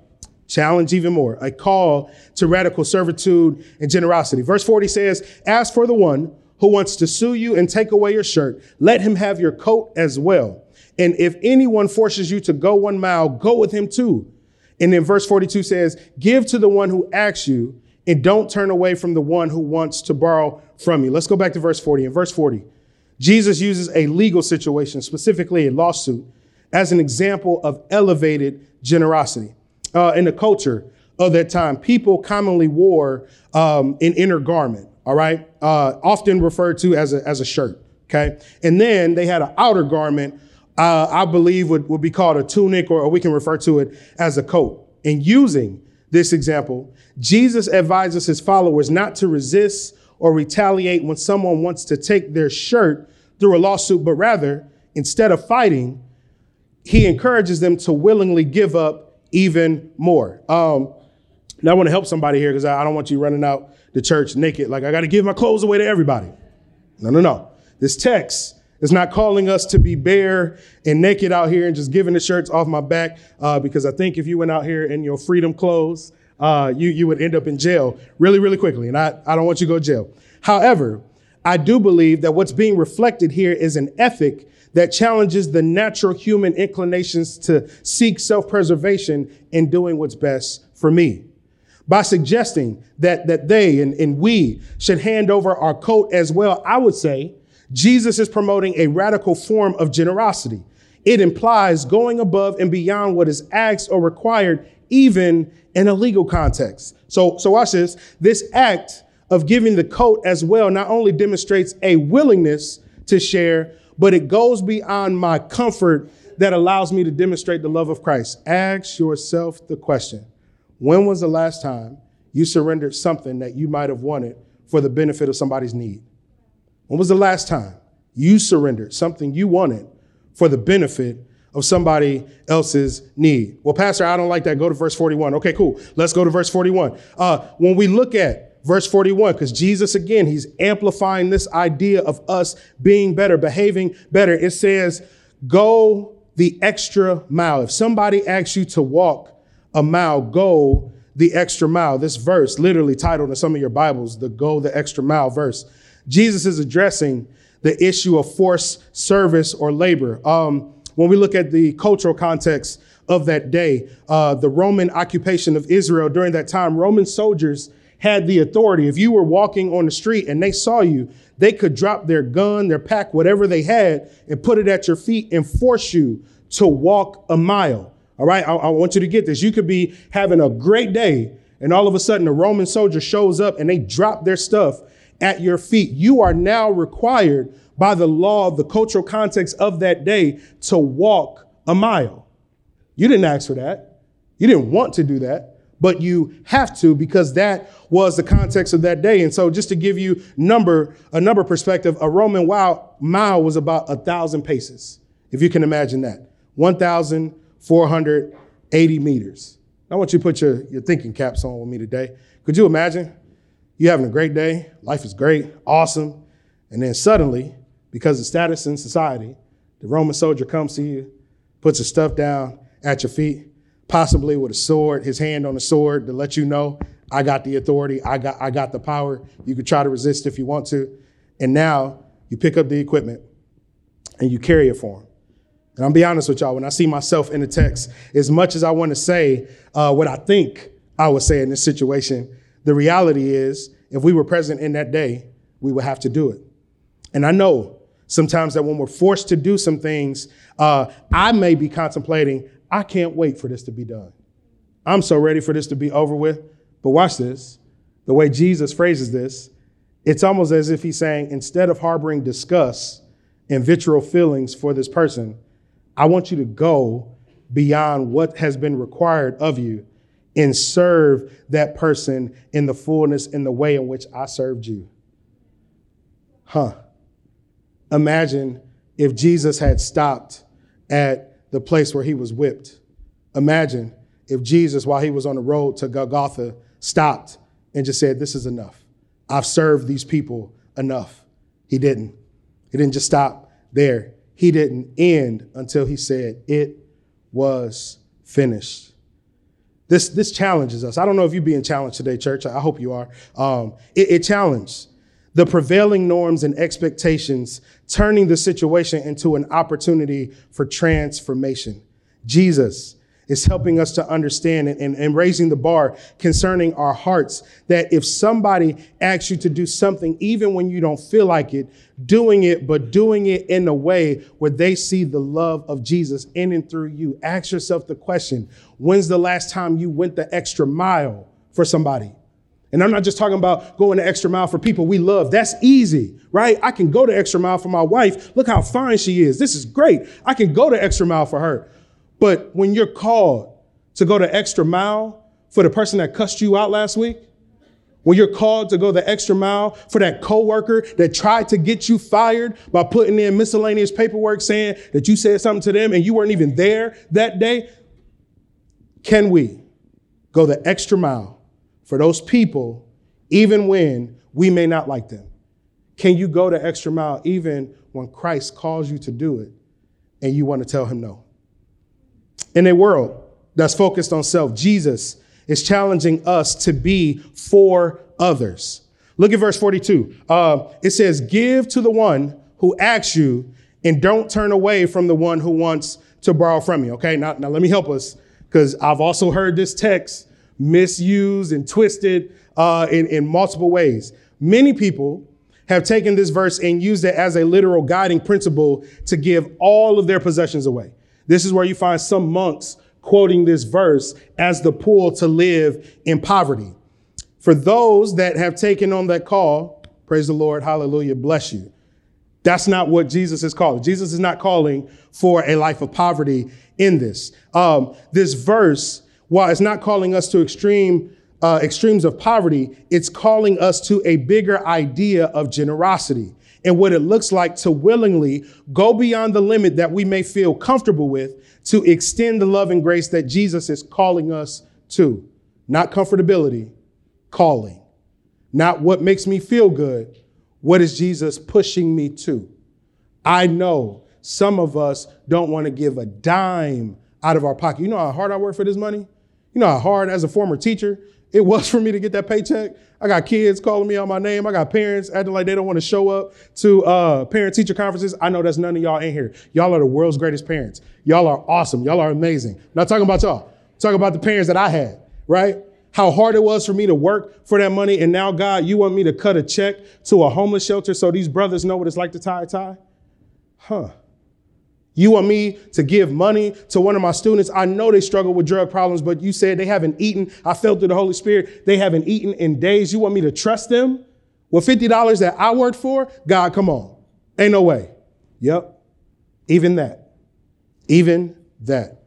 Challenge even more. A call to radical servitude and generosity. Verse 40 says, As for the one who wants to sue you and take away your shirt, let him have your coat as well. And if anyone forces you to go one mile, go with him too. And then verse 42 says, Give to the one who asks you, and don't turn away from the one who wants to borrow from you. Let's go back to verse 40. In verse 40, Jesus uses a legal situation, specifically a lawsuit, as an example of elevated generosity. Uh, in the culture of that time, people commonly wore um, an inner garment, all right, uh, often referred to as a, as a shirt, okay? And then they had an outer garment, uh, I believe would, would be called a tunic, or, or we can refer to it as a coat. And using this example, Jesus advises his followers not to resist or retaliate when someone wants to take their shirt through a lawsuit, but rather, instead of fighting, he encourages them to willingly give up even more. Um, now, I want to help somebody here because I don't want you running out the church naked. Like, I got to give my clothes away to everybody. No, no, no. This text is not calling us to be bare and naked out here and just giving the shirts off my back uh, because I think if you went out here in your freedom clothes, uh, you, you would end up in jail really, really quickly. And I, I don't want you to go to jail. However, I do believe that what's being reflected here is an ethic that challenges the natural human inclinations to seek self-preservation in doing what's best for me. By suggesting that, that they and, and we should hand over our coat as well, I would say Jesus is promoting a radical form of generosity. It implies going above and beyond what is asked or required, even in a legal context. So, so watch this. This act of giving the coat as well not only demonstrates a willingness to share, but it goes beyond my comfort that allows me to demonstrate the love of Christ. Ask yourself the question when was the last time you surrendered something that you might have wanted for the benefit of somebody's need? When was the last time you surrendered something you wanted for the benefit of somebody else's need? Well, Pastor, I don't like that. Go to verse 41. Okay, cool. Let's go to verse 41. Uh, when we look at verse 41, because Jesus, again, he's amplifying this idea of us being better, behaving better. It says, go the extra mile. If somebody asks you to walk a mile, go the extra mile. This verse, literally titled in some of your Bibles, the go the extra mile verse. Jesus is addressing the issue of forced service or labor. Um, when we look at the cultural context of that day, uh, the Roman occupation of Israel during that time, Roman soldiers had the authority. If you were walking on the street and they saw you, they could drop their gun, their pack, whatever they had, and put it at your feet and force you to walk a mile. All right, I, I want you to get this. You could be having a great day, and all of a sudden a Roman soldier shows up and they drop their stuff at your feet. You are now required by the law of the cultural context of that day to walk a mile. You didn't ask for that. You didn't want to do that but you have to because that was the context of that day. And so just to give you number, a number perspective, a Roman mile was about a thousand paces, if you can imagine that. 1,480 meters. I want you to put your, your thinking caps on with me today. Could you imagine you having a great day? Life is great, awesome. And then suddenly, because of status in society, the Roman soldier comes to you, puts his stuff down at your feet, possibly with a sword, his hand on a sword to let you know, I got the authority, I got, I got the power. You could try to resist if you want to. And now you pick up the equipment and you carry it for him. And I'll be honest with y'all, when I see myself in the text, as much as I want to say uh, what I think I would say in this situation, the reality is if we were present in that day, we would have to do it. And I know sometimes that when we're forced to do some things, uh, I may be contemplating, I can't wait for this to be done. I'm so ready for this to be over with. But watch this. The way Jesus phrases this, it's almost as if he's saying, instead of harboring disgust and vitriol feelings for this person, I want you to go beyond what has been required of you and serve that person in the fullness in the way in which I served you. Huh. Imagine if Jesus had stopped at the place where he was whipped. Imagine if Jesus, while he was on the road to Golgotha, stopped and just said, This is enough. I've served these people enough. He didn't. He didn't just stop there. He didn't end until he said, It was finished. This, this challenges us. I don't know if you're being challenged today, church. I hope you are. Um, it, it challenged the prevailing norms and expectations, turning the situation into an opportunity for transformation. Jesus, is helping us to understand and, and, and, raising the bar concerning our hearts. That if somebody asks you to do something, even when you don't feel like it, doing it, but doing it in a way where they see the love of Jesus in and through you. Ask yourself the question when's the last time you went the extra mile for somebody? And I'm not just talking about going the extra mile for people we love. That's easy, right? I can go the extra mile for my wife. Look how fine she is. This is great. I can go the extra mile for her. But when you're called to go the extra mile for the person that cussed you out last week, when you're called to go the extra mile for that coworker that tried to get you fired by putting in miscellaneous paperwork saying that you said something to them and you weren't even there that day, can we go the extra mile for those people even when we may not like them? Can you go the extra mile even when Christ calls you to do it and you want to tell him no? In a world that's focused on self, Jesus is challenging us to be for others. Look at verse 42. Uh, it says, Give to the one who asks you, and don't turn away from the one who wants to borrow from you. Okay, now, now let me help us, because I've also heard this text misused and twisted uh, in, in multiple ways. Many people have taken this verse and used it as a literal guiding principle to give all of their possessions away. This is where you find some monks quoting this verse as the pull to live in poverty. For those that have taken on that call, praise the Lord, hallelujah, bless you. That's not what Jesus is calling. Jesus is not calling for a life of poverty in this. Um, this verse, while it's not calling us to extreme uh, extremes of poverty, it's calling us to a bigger idea of generosity and what it looks like to willingly go beyond the limit that we may feel comfortable with to extend the love and grace that Jesus is calling us to. Not comfortability, calling. Not what makes me feel good. What is Jesus pushing me to? I know some of us don't want to give a dime out of our pocket. You know how hard I work for this money? You know how hard, as a former teacher, it was for me to get that paycheck. I got kids calling me on my name. I got parents acting like they don't want to show up to uh, parent teacher conferences. I know that's none of y'all in here. Y'all are the world's greatest parents. Y'all are awesome. Y'all are amazing. I'm not talking about y'all. I'm talking about the parents that I had, right? How hard it was for me to work for that money. And now, God, you want me to cut a check to a homeless shelter so these brothers know what it's like to tie a tie? Huh. You want me to give money to one of my students? I know they struggle with drug problems, but you said they haven't eaten. I felt through the Holy Spirit. They haven't eaten in days. You want me to trust them with $50 that I worked for? God, come on. Ain't no way. Yep. Even that. Even that.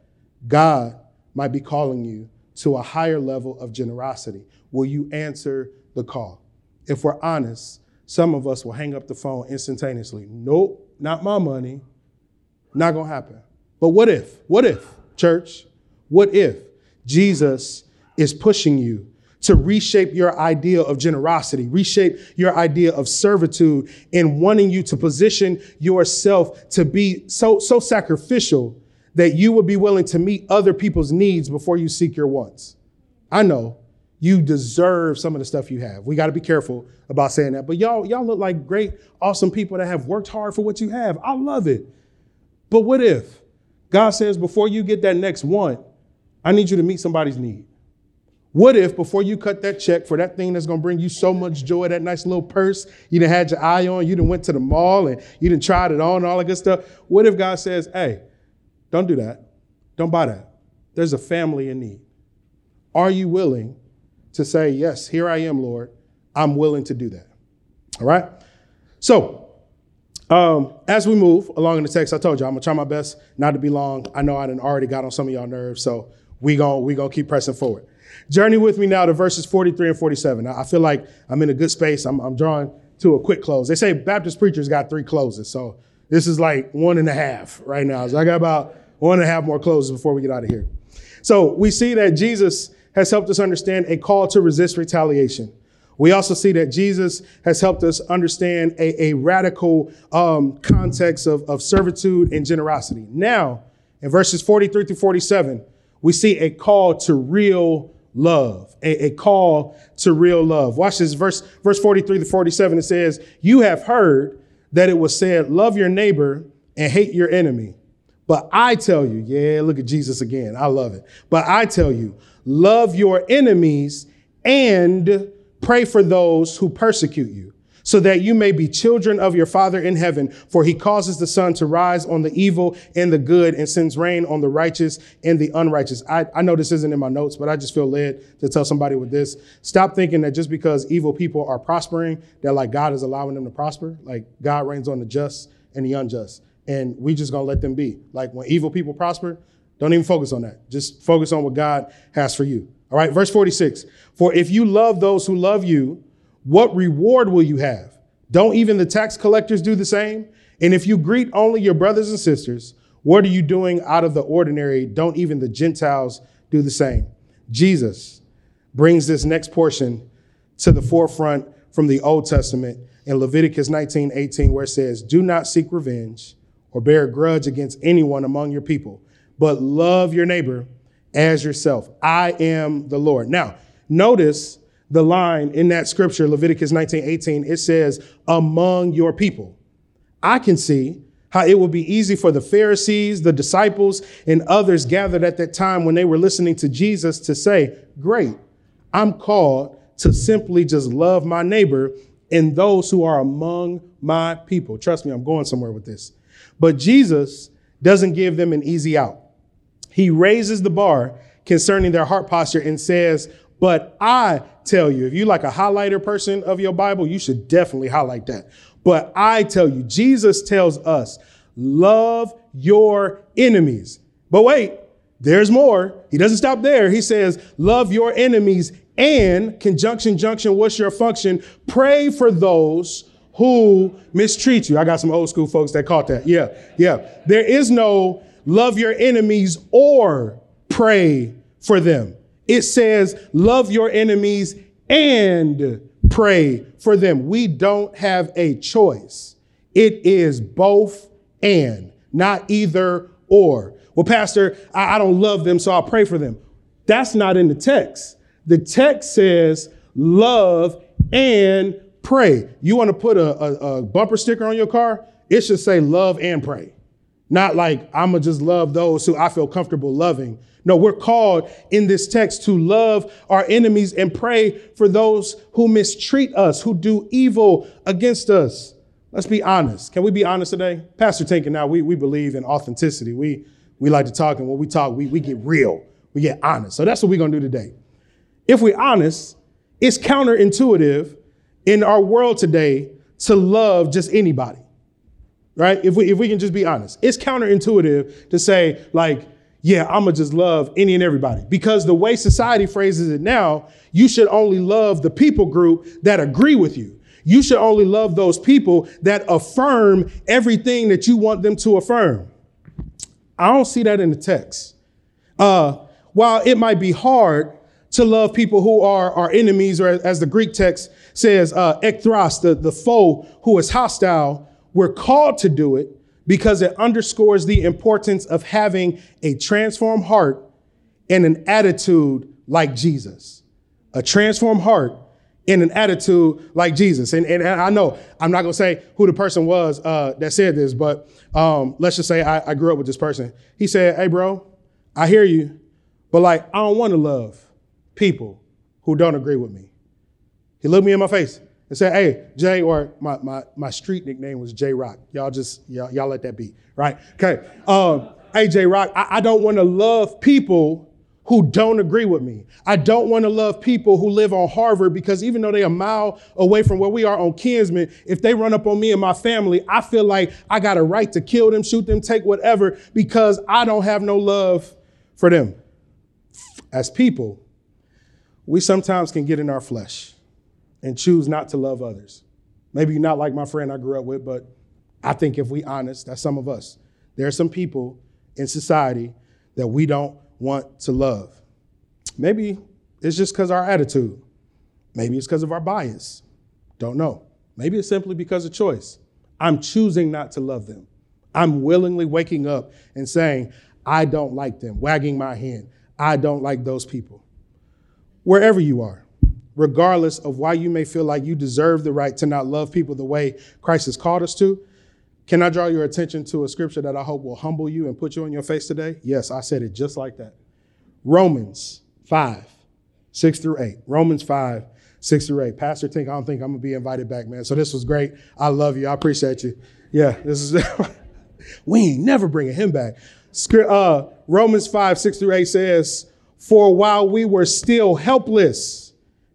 God might be calling you to a higher level of generosity. Will you answer the call? If we're honest, some of us will hang up the phone instantaneously. Nope, not my money. Not gonna happen. But what if? What if, church? What if Jesus is pushing you to reshape your idea of generosity, reshape your idea of servitude, and wanting you to position yourself to be so, so sacrificial that you would be willing to meet other people's needs before you seek your wants? I know you deserve some of the stuff you have. We got to be careful about saying that. But y'all, y'all look like great, awesome people that have worked hard for what you have. I love it. But what if God says, before you get that next one, I need you to meet somebody's need. What if before you cut that check for that thing that's gonna bring you so much joy, that nice little purse you done had your eye on, you done went to the mall and you done tried it on and all that good stuff. What if God says, hey, don't do that. Don't buy that. There's a family in need. Are you willing to say, yes, here I am, Lord. I'm willing to do that. All right? So, um, as we move along in the text, I told you I'm gonna try my best not to be long. I know I done already got on some of y'all nerves, so we gonna we gonna keep pressing forward. Journey with me now to verses 43 and 47. I feel like I'm in a good space. I'm, I'm drawing to a quick close. They say Baptist preachers got three closes, so this is like one and a half right now. So I got about one and a half more closes before we get out of here. So we see that Jesus has helped us understand a call to resist retaliation. We also see that Jesus has helped us understand a, a radical um, context of, of servitude and generosity. Now, in verses 43 through 47, we see a call to real love, a, a, call to real love. Watch this verse, verse 43 to 47. It says, You have heard that it was said, Love your neighbor and hate your enemy. But I tell you, yeah, look at Jesus again. I love it. But I tell you, love your enemies and pray for those who persecute you, so that you may be children of your Father in heaven. For he causes the sun to rise on the evil and the good and sends rain on the righteous and the unrighteous. I, I know this isn't in my notes, but I just feel led to tell somebody with this. Stop thinking that just because evil people are prospering, that like God is allowing them to prosper. Like God rains on the just and the unjust and we just gonna let them be. Like when evil people prosper, don't even focus on that. Just focus on what God has for you. All right, verse 46. For if you love those who love you, what reward will you have? Don't even the tax collectors do the same? And if you greet only your brothers and sisters, what are you doing out of the ordinary? Don't even the Gentiles do the same? Jesus brings this next portion to the forefront from the Old Testament in Leviticus 19, 18, where it says, Do not seek revenge or bear a grudge against anyone among your people, but love your neighbor as yourself. I am the Lord. Now, notice the line in that scripture, Leviticus 19, 18, it says, among your people. I can see how it would be easy for the Pharisees, the disciples, and others gathered at that time when they were listening to Jesus to say, Great, I'm called to simply just love my neighbor and those who are among my people. Trust me, I'm going somewhere with this. But Jesus doesn't give them an easy out. He raises the bar concerning their heart posture and says, But I tell you, if you like a highlighter person of your Bible, you should definitely highlight that. But I tell you, Jesus tells us, love your enemies. But wait, there's more. He doesn't stop there. He says, love your enemies and conjunction, junction, what's your function? Pray for those who mistreat you. I got some old school folks that caught that. Yeah, yeah. There is no love your enemies or pray for them. It says love your enemies and pray for them. We don't have a choice. It is both and, not either or. Well, Pastor, I, I don't love them, so I'll pray for them. That's not in the text. The text says love and pray. You want to put a, a, a bumper sticker on your car? It should say love and pray. Not like I'm going to just love those who I feel comfortable loving. No, we're called in this text to love our enemies and pray for those who mistreat us, who do evil against us. Let's be honest. Can we be honest today? Pastor Tinker, now we, we believe in authenticity. We, we like to talk, and when we talk, we, we get real. We get honest. So that's what we're going to do today. If we're honest, it's counterintuitive in our world today to love just anybody, right? If we, if we can just be honest, it's counterintuitive to say, like, yeah, I'm gonna just love any and everybody. Because the way society phrases it now, you should only love the people group that agree with you. You should only love those people that affirm everything that you want them to affirm. I don't see that in the text. Uh, while it might be hard to love people who are our enemies, or as the Greek text says, uh, ekthros, the, the foe who is hostile, we're called to do it because it underscores the importance of having a transformed heart and an attitude like Jesus. A transformed heart in an attitude like Jesus. And, and, and I know I'm not gonna say who the person was uh, that said this, but um, let's just say I, I grew up with this person. He said, Hey, bro, I hear you, but like, I don't wanna love people who don't agree with me. He looked me in my face and say, Hey, Jay, or my, my, my street nickname was J Rock. Y'all just, y'all, y'all let that be, right? Okay. Um, hey, J Rock, I, I don't wanna love people who don't agree with me. I don't want to love people who live on Harvard because even though they're a mile away from where we are on Kinsman, if they run up on me and my family, I feel like I got a right to kill them, shoot them, take whatever because I don't have no love for them. As people, we sometimes can get in our flesh and choose not to love others. Maybe you're not like my friend I grew up with, but I think if we honest, that's some of us. There are some people in society that we don't want to love. Maybe it's just because our attitude. Maybe it's because of our bias. Don't know. Maybe it's simply because of choice. I'm choosing not to love them. I'm willingly waking up and saying, I don't like them, wagging my hand. I don't like those people. Wherever you are, regardless of why you may feel like you deserve the right to not love people the way Christ has called us to, can I draw your attention to a scripture that I hope will humble you and put you on your face today? Yes, I said it just like that. Romans 5, 6 through 8. Romans 5, 6 through 8. Pastor Tink, I don't think I'm going to be invited back, man. So this was great. I love you. I appreciate you. Yeah, this is, we ain't never bringing him back. Uh, Romans 5, 6 through 8 says, For while we were still helpless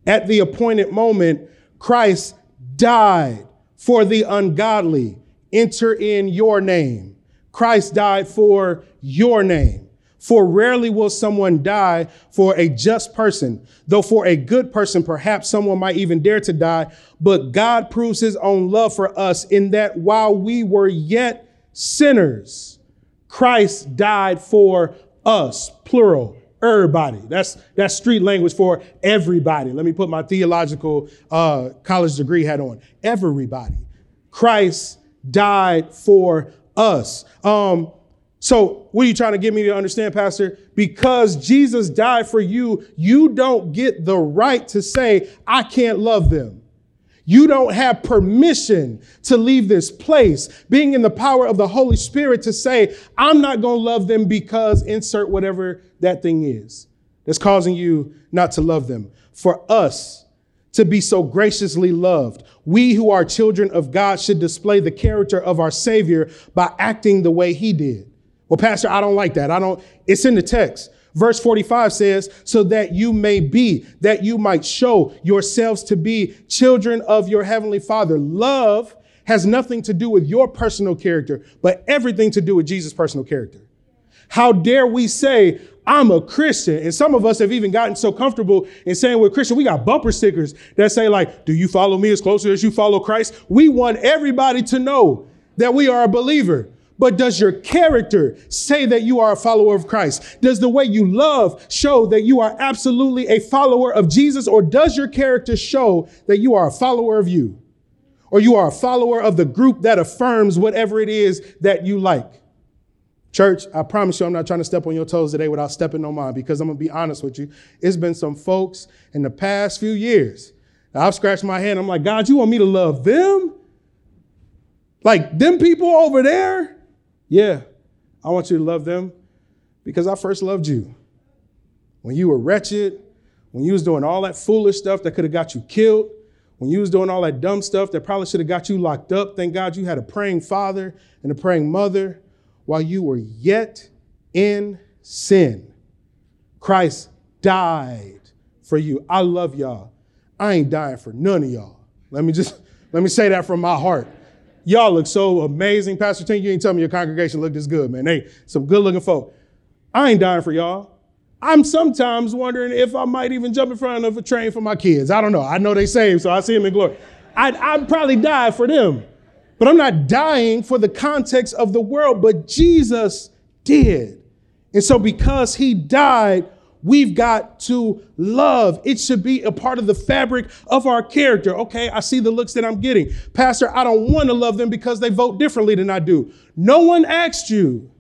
at the appointed moment, Christ died for the ungodly enter in your name. Christ died for your name. For rarely will someone die for a just person, though for a good person, perhaps someone might even dare to die. But God proves his own love for us in that while we were yet sinners, Christ died for us, plural, everybody. That's that's street language for everybody. Let me put my theological uh, college degree hat on. Everybody. Christ died for us. Um, so, what are you trying to get me to understand, Pastor? Because Jesus died for you, you don't get the right to say, I can't love them. You don't have permission to leave this place, being in the power of the Holy Spirit to say, I'm not going to love them because insert whatever that thing is that's causing you not to love them. For us, to be so graciously loved. We who are children of God should display the character of our Savior by acting the way he did. Well, Pastor, I don't like that. I don't, it's in the text. Verse 45 says, so that you may be, that you might show yourselves to be children of your heavenly Father. Love has nothing to do with your personal character, but everything to do with Jesus' personal character. How dare we say, I'm a Christian. And some of us have even gotten so comfortable in saying we're Christian. We got bumper stickers that say, like, do you follow me as closely as you follow Christ? We want everybody to know that we are a believer. But does your character say that you are a follower of Christ? Does the way you love show that you are absolutely a follower of Jesus? Or does your character show that you are a follower of you? Or you are a follower of the group that affirms whatever it is that you like? Church, I promise you, I'm not trying to step on your toes today without stepping on mine because I'm going to be honest with you. It's been some folks in the past few years. I've scratched my head. I'm like, God, you want me to love them? Like them people over there? Yeah, I want you to love them because I first loved you. When you were wretched, when you was doing all that foolish stuff that could have got you killed, when you was doing all that dumb stuff that probably should have got you locked up, thank God you had a praying father and a praying mother while you were yet in sin, Christ died for you. I love y'all. I ain't dying for none of y'all. Let me just let me say that from my heart. Y'all look so amazing. Pastor Tink, you ain't tell me your congregation looked this good, man. Hey, some good looking folk. I ain't dying for y'all. I'm sometimes wondering if I might even jump in front of a train for my kids. I don't know. I know they saved, so I see them in glory. I'd, I'd probably die for them. But I'm not dying for the context of the world, but Jesus did. And so, because he died, we've got to love. It should be a part of the fabric of our character. Okay, I see the looks that I'm getting. Pastor, I don't want to love them because they vote differently than I do. No one asked you.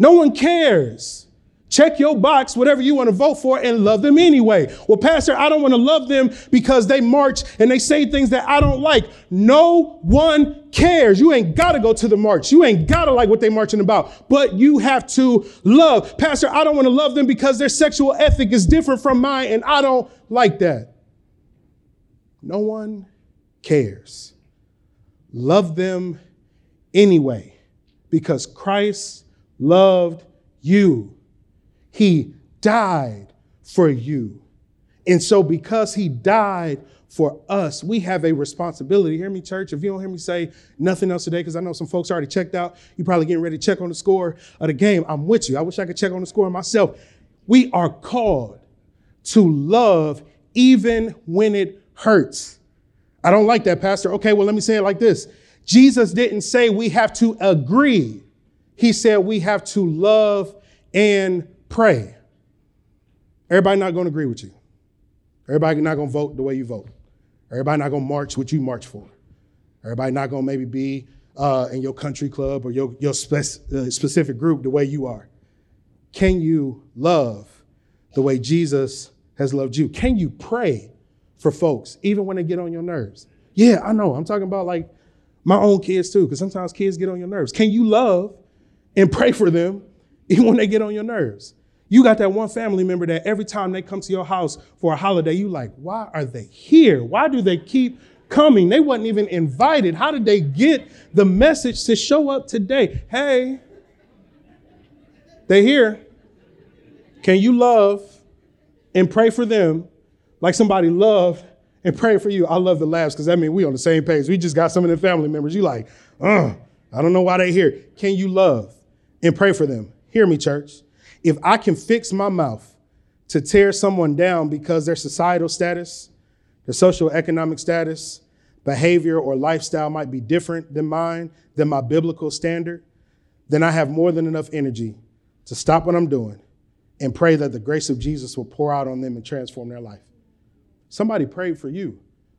No one cares. Check your box, whatever you want to vote for, and love them anyway. Well, Pastor, I don't want to love them because they march and they say things that I don't like. No one cares. You ain't got to go to the march. You ain't got to like what they marching about, but you have to love. Pastor, I don't want to love them because their sexual ethic is different from mine and I don't like that. No one cares. Love them anyway because Christ loved you. He died for you. And so, because he died for us, we have a responsibility. Hear me, church? If you don't hear me say nothing else today, because I know some folks already checked out, you're probably getting ready to check on the score of the game. I'm with you. I wish I could check on the score myself. We are called to love even when it hurts. I don't like that, Pastor. Okay, well, let me say it like this Jesus didn't say we have to agree, He said we have to love and pray. Everybody not going to agree with you. Everybody not going to vote the way you vote. Everybody not going to march what you march for. Everybody not going to maybe be uh, in your country club or your, your uh, specific group the way you are. Can you love the way Jesus has loved you? Can you pray for folks even when they get on your nerves? Yeah, I know. I'm talking about like my own kids too, because sometimes kids get on your nerves. Can you love and pray for them even when they get on your nerves? You got that one family member that every time they come to your house for a holiday, you like, why are they here? Why do they keep coming? They wasn't even invited. How did they get the message to show up today? Hey, they here. Can you love and pray for them like somebody loved and pray for you? I love the laughs because that means we on the same page. We just got some of the family members. You like, uh, I don't know why they here. Can you love and pray for them? Hear me, church. If I can fix my mouth to tear someone down because their societal status, their social economic status, behavior, or lifestyle might be different than mine, than my biblical standard, then I have more than enough energy to stop what I'm doing and pray that the grace of Jesus will pour out on them and transform their life. Somebody prayed for you.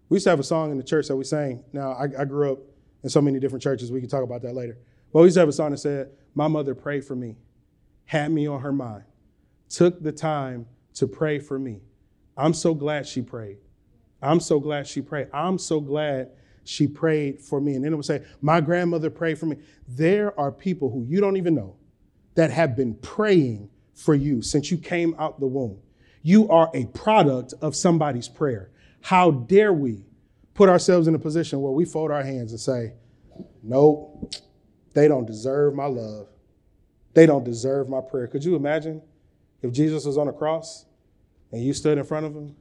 We used to have a song in the church that we sang. Now, I, I grew up in so many different churches. We can talk about that later. But we used to have a song that said, My mother prayed for me had me on her mind, took the time to pray for me. I'm so glad she prayed. I'm so glad she prayed. I'm so glad she prayed for me. And then it would say, My grandmother prayed for me. There are people who you don't even know that have been praying for you since you came out the womb. You are a product of somebody's prayer. How dare we put ourselves in a position where we fold our hands and say, Nope, they don't deserve my love. They don't deserve my prayer. Could you imagine if Jesus was on a cross and you stood in front of him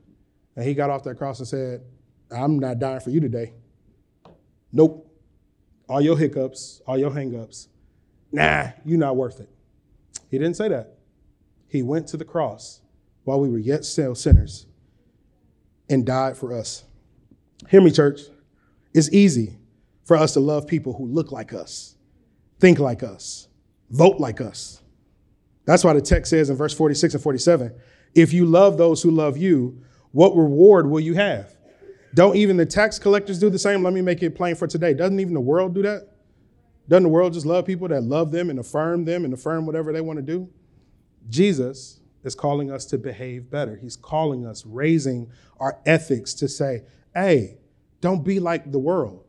and he got off that cross and said, I'm not dying for you today. Nope. All your hiccups, all your hangups, nah, you're not worth it. He didn't say that. He went to the cross while we were yet still sinners and died for us. Hear me, church. It's easy for us to love people who look like us, think like us, vote like us. That's why the text says in verse 46 and 47 if you love those who love you, what reward will you have? Don't even the tax collectors do the same? Let me make it plain for today. Doesn't even the world do that? Doesn't the world just love people that love them and affirm them and affirm whatever they want to do? Jesus is calling us to behave better. He's calling us, raising our ethics to say, hey, don't be like the world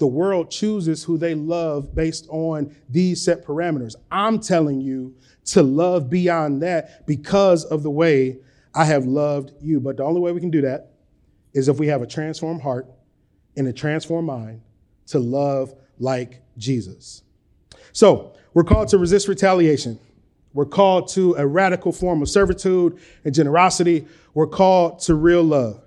the world chooses who they love based on these set parameters. I'm telling you to love beyond that because of the way I have loved you. But the only way we can do that is if we have a transformed heart and a transformed mind to love like Jesus. So we're called to resist retaliation. We're called to a radical form of servitude and generosity. We're called to real love.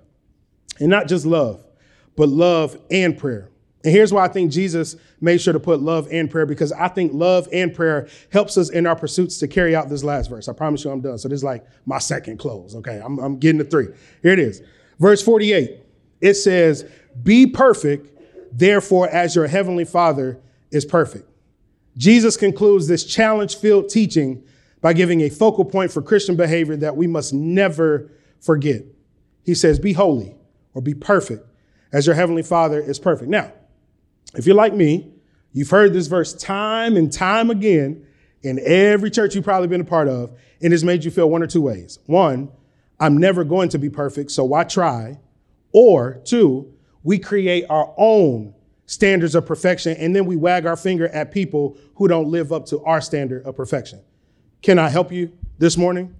And not just love, but love and prayer. And here's why I think Jesus made sure to put love and prayer because I think love and prayer helps us in our pursuits to carry out this last verse. I promise you I'm done. So this is like my second close. Okay, I'm, I'm getting to three. Here it is. Verse 48. It says, Be perfect, therefore, as your heavenly Father is perfect. Jesus concludes this challenge filled teaching by giving a focal point for Christian behavior that we must never forget. He says, Be holy or be perfect as your heavenly Father is perfect. Now, if you're like me, you've heard this verse time and time again in every church you've probably been a part of, and it's made you feel one or two ways. One, I'm never going to be perfect, so why try? Or two, we create our own standards of perfection and then we wag our finger at people who don't live up to our standard of perfection. Can I help you this morning?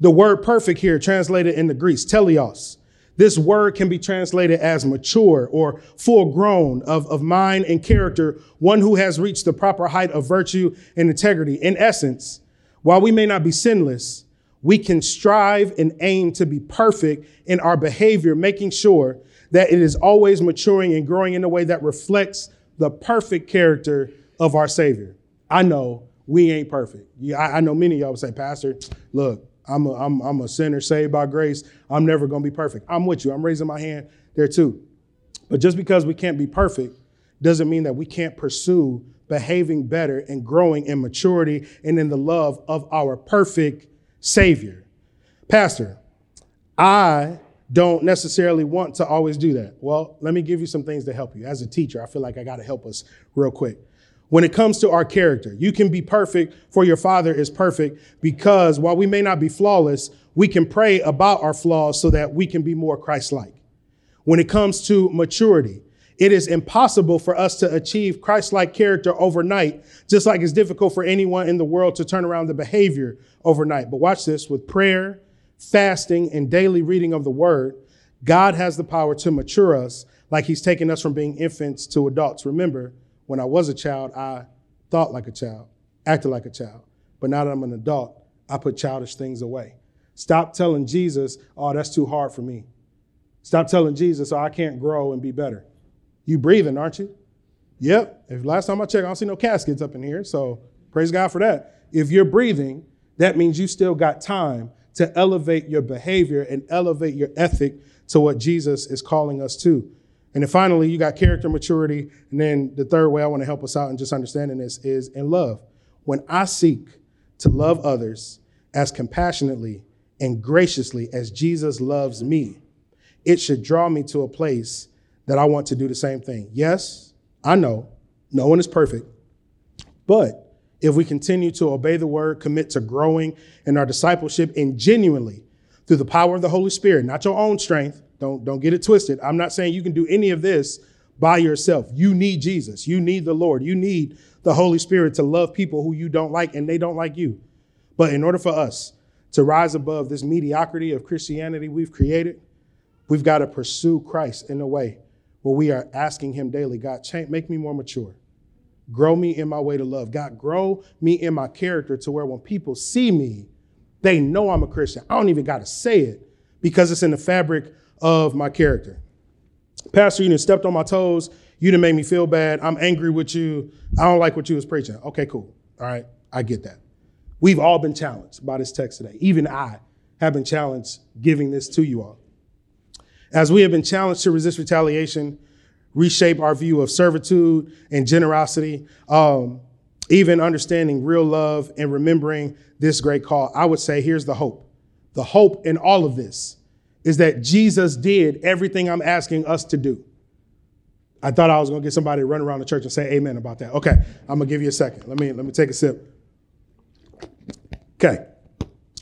The word perfect here translated in the Greek, teleos. This word can be translated as mature or full grown of, of mind and character, one who has reached the proper height of virtue and integrity. In essence, while we may not be sinless, we can strive and aim to be perfect in our behavior, making sure that it is always maturing and growing in a way that reflects the perfect character of our Savior. I know we ain't perfect. Yeah, I, I know many of y'all would say, Pastor, look, I'm a, I'm, I'm a sinner saved by grace. I'm never going to be perfect. I'm with you. I'm raising my hand there too. But just because we can't be perfect doesn't mean that we can't pursue behaving better and growing in maturity and in the love of our perfect Savior. Pastor, I don't necessarily want to always do that. Well, let me give you some things to help you. As a teacher, I feel like I got to help us real quick. When it comes to our character, you can be perfect for your father is perfect because while we may not be flawless, we can pray about our flaws so that we can be more Christ like. When it comes to maturity, it is impossible for us to achieve Christ like character overnight, just like it's difficult for anyone in the world to turn around the behavior overnight. But watch this with prayer, fasting, and daily reading of the word, God has the power to mature us like he's taken us from being infants to adults. Remember, when I was a child, I thought like a child, acted like a child. But now that I'm an adult, I put childish things away. Stop telling Jesus, oh, that's too hard for me. Stop telling Jesus, oh, I can't grow and be better. You breathing, aren't you? Yep. If last time I checked, I don't see no caskets up in here. So praise God for that. If you're breathing, that means you still got time to elevate your behavior and elevate your ethic to what Jesus is calling us to. And then finally, you got character maturity. And then the third way I want to help us out in just understanding this is in love. When I seek to love others as compassionately and graciously as Jesus loves me, it should draw me to a place that I want to do the same thing. Yes, I know no one is perfect, but if we continue to obey the word, commit to growing in our discipleship, and genuinely through the power of the Holy Spirit, not your own strength, don't, don't get it twisted. I'm not saying you can do any of this by yourself. You need Jesus. You need the Lord. You need the Holy Spirit to love people who you don't like and they don't like you. But in order for us to rise above this mediocrity of Christianity we've created, we've got to pursue Christ in a way where we are asking Him daily, God, make me more mature. Grow me in my way to love. God, grow me in my character to where when people see me, they know I'm a Christian. I don't even got to say it because it's in the fabric of my character. Pastor, you done stepped on my toes. You didn't make me feel bad. I'm angry with you. I don't like what you was preaching. Okay, cool. All right, I get that. We've all been challenged by this text today. Even I have been challenged giving this to you all. As we have been challenged to resist retaliation, reshape our view of servitude and generosity, um, even understanding real love and remembering this great call. I would say here's the hope. The hope in all of this is that Jesus did everything I'm asking us to do. I thought I was going to get somebody to run around the church and say amen about that. Okay, I'm going to give you a second. Let me let me take a sip. Okay.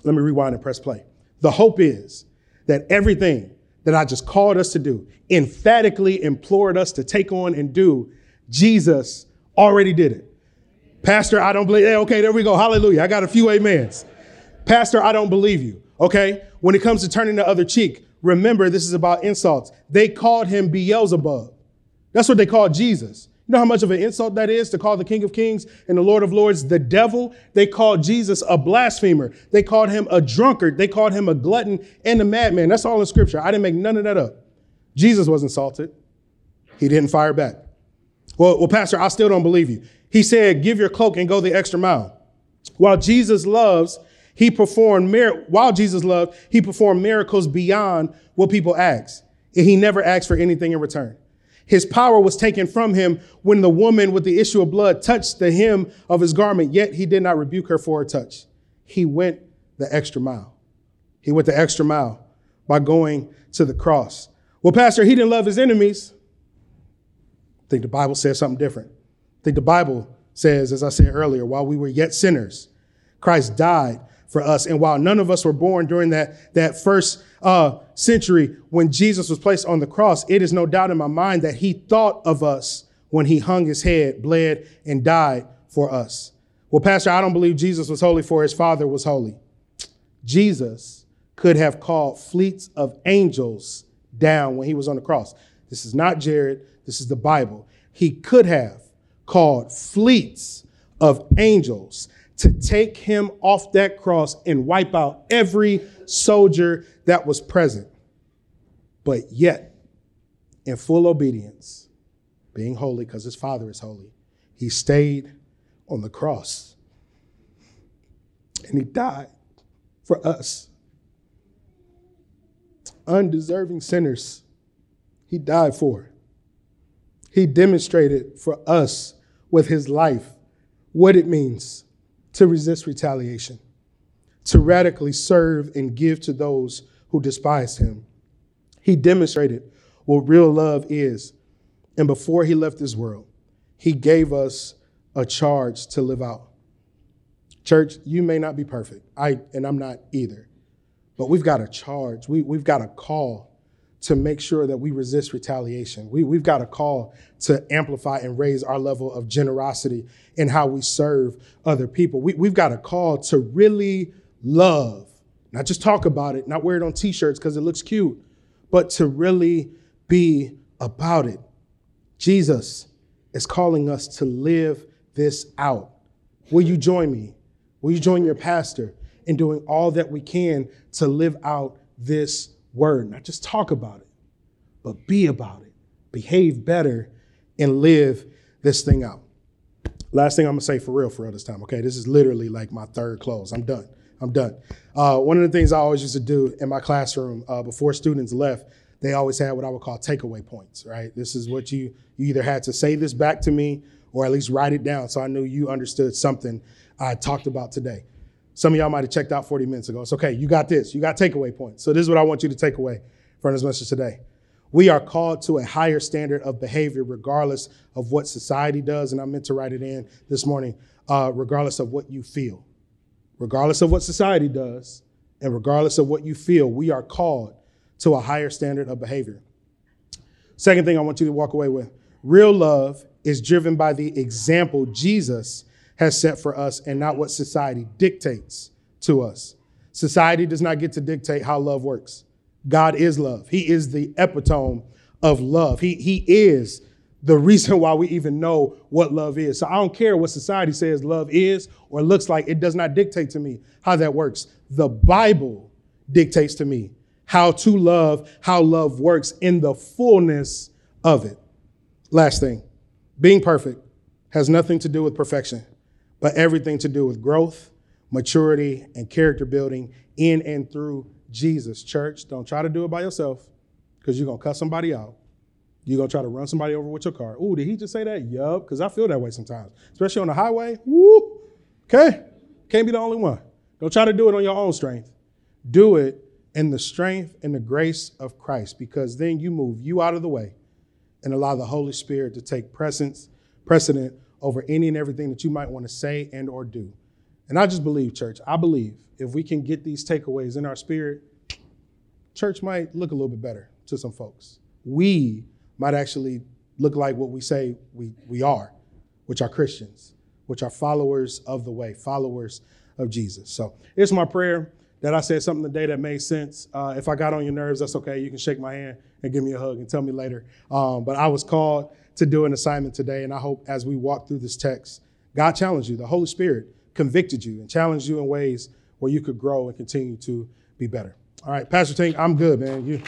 Let me rewind and press play. The hope is that everything that I just called us to do, emphatically implored us to take on and do, Jesus already did it. Pastor, I don't believe. Okay, there we go. Hallelujah. I got a few amens. Pastor, I don't believe you. Okay. When it comes to turning the other cheek, remember this is about insults. They called him Beelzebub. That's what they called Jesus. You know how much of an insult that is to call the King of Kings and the Lord of Lords the devil? They called Jesus a blasphemer. They called him a drunkard. They called him a glutton and a madman. That's all in scripture. I didn't make none of that up. Jesus was insulted. He didn't fire back. Well, well, Pastor, I still don't believe you. He said, give your cloak and go the extra mile. While Jesus loves, he performed, mir- while Jesus loved, he performed miracles beyond what people ask. And he never asked for anything in return. His power was taken from him when the woman with the issue of blood touched the hem of his garment, yet he did not rebuke her for her touch. He went the extra mile. He went the extra mile by going to the cross. Well, Pastor, he didn't love his enemies. I think the Bible says something different. I think the Bible says, as I said earlier, while we were yet sinners, Christ died for us. And while none of us were born during that, that first uh, century when Jesus was placed on the cross, it is no doubt in my mind that he thought of us when he hung his head, bled, and died for us. Well, Pastor, I don't believe Jesus was holy for his father was holy. Jesus could have called fleets of angels down when he was on the cross. This is not Jared, this is the Bible. He could have called fleets of angels to take him off that cross and wipe out every soldier that was present. But yet, in full obedience, being holy because his father is holy, he stayed on the cross and he died for us. Undeserving sinners, he died for. He demonstrated for us with his life what it means to resist retaliation, to radically serve and give to those who despise him. He demonstrated what real love is. And before he left this world, he gave us a charge to live out. Church, you may not be perfect. I and I'm not either. But we've got a charge. We, we've got a call to make sure that we resist retaliation. We, we've got a call to amplify and raise our level of generosity in how we serve other people. We, we've got a call to really love, not just talk about it, not wear it on t shirts because it looks cute, but to really be about it. Jesus is calling us to live this out. Will you join me? Will you join your pastor in doing all that we can to live out this word, not just talk about it, but be about it, behave better, and live this thing out. Last thing I'm gonna say for real, for real this time, okay? This is literally like my third close. I'm done. I'm done. Uh, one of the things I always used to do in my classroom uh, before students left, they always had what I would call takeaway points, right? This is what you, you either had to say this back to me or at least write it down so I knew you understood something I talked about today. Some of y'all might have checked out 40 minutes ago. It's okay. You got this. You got takeaway points. So this is what I want you to take away from this message today. We are called to a higher standard of behavior, regardless of what society does. And I meant to write it in this morning, uh, regardless of what you feel. Regardless of what society does, and regardless of what you feel, we are called to a higher standard of behavior. Second thing I want you to walk away with real love is driven by the example Jesus has set for us and not what society dictates to us. Society does not get to dictate how love works. God is love. He is the epitome of love. He, he is the reason why we even know what love is. So I don't care what society says love is or looks like. It does not dictate to me how that works. The Bible dictates to me how to love, how love works in the fullness of it. Last thing, being perfect has nothing to do with perfection but everything to do with growth, maturity, and character building in and through Jesus. Church, don't try to do it by yourself because you're going to cut somebody out. You're going to try to run somebody over with your car. Ooh, did he just say that? Yup, because I feel that way sometimes, especially on the highway. Woo! Okay? Can't be the only one. Don't try to do it on your own strength. Do it in the strength and the grace of Christ because then you move you out of the way and allow the Holy Spirit to take presence, precedent over any and everything that you might want to say and or do. And I just believe, church, I believe if we can get these takeaways in our spirit, church might look a little bit better to some folks. We might actually look like what we say we, we are, which are Christians, which are followers of the way, followers of Jesus. So it's my prayer that I said something today that made sense. Uh, if I got on your nerves, that's okay. You can shake my hand and give me a hug and tell me later. Um, but I was called to do an assignment today. And I hope as we walk through this text, God challenged you. The Holy Spirit convicted you and challenged you in ways where you could grow and continue to be better. All right, Pastor Tink, I'm good, man. You.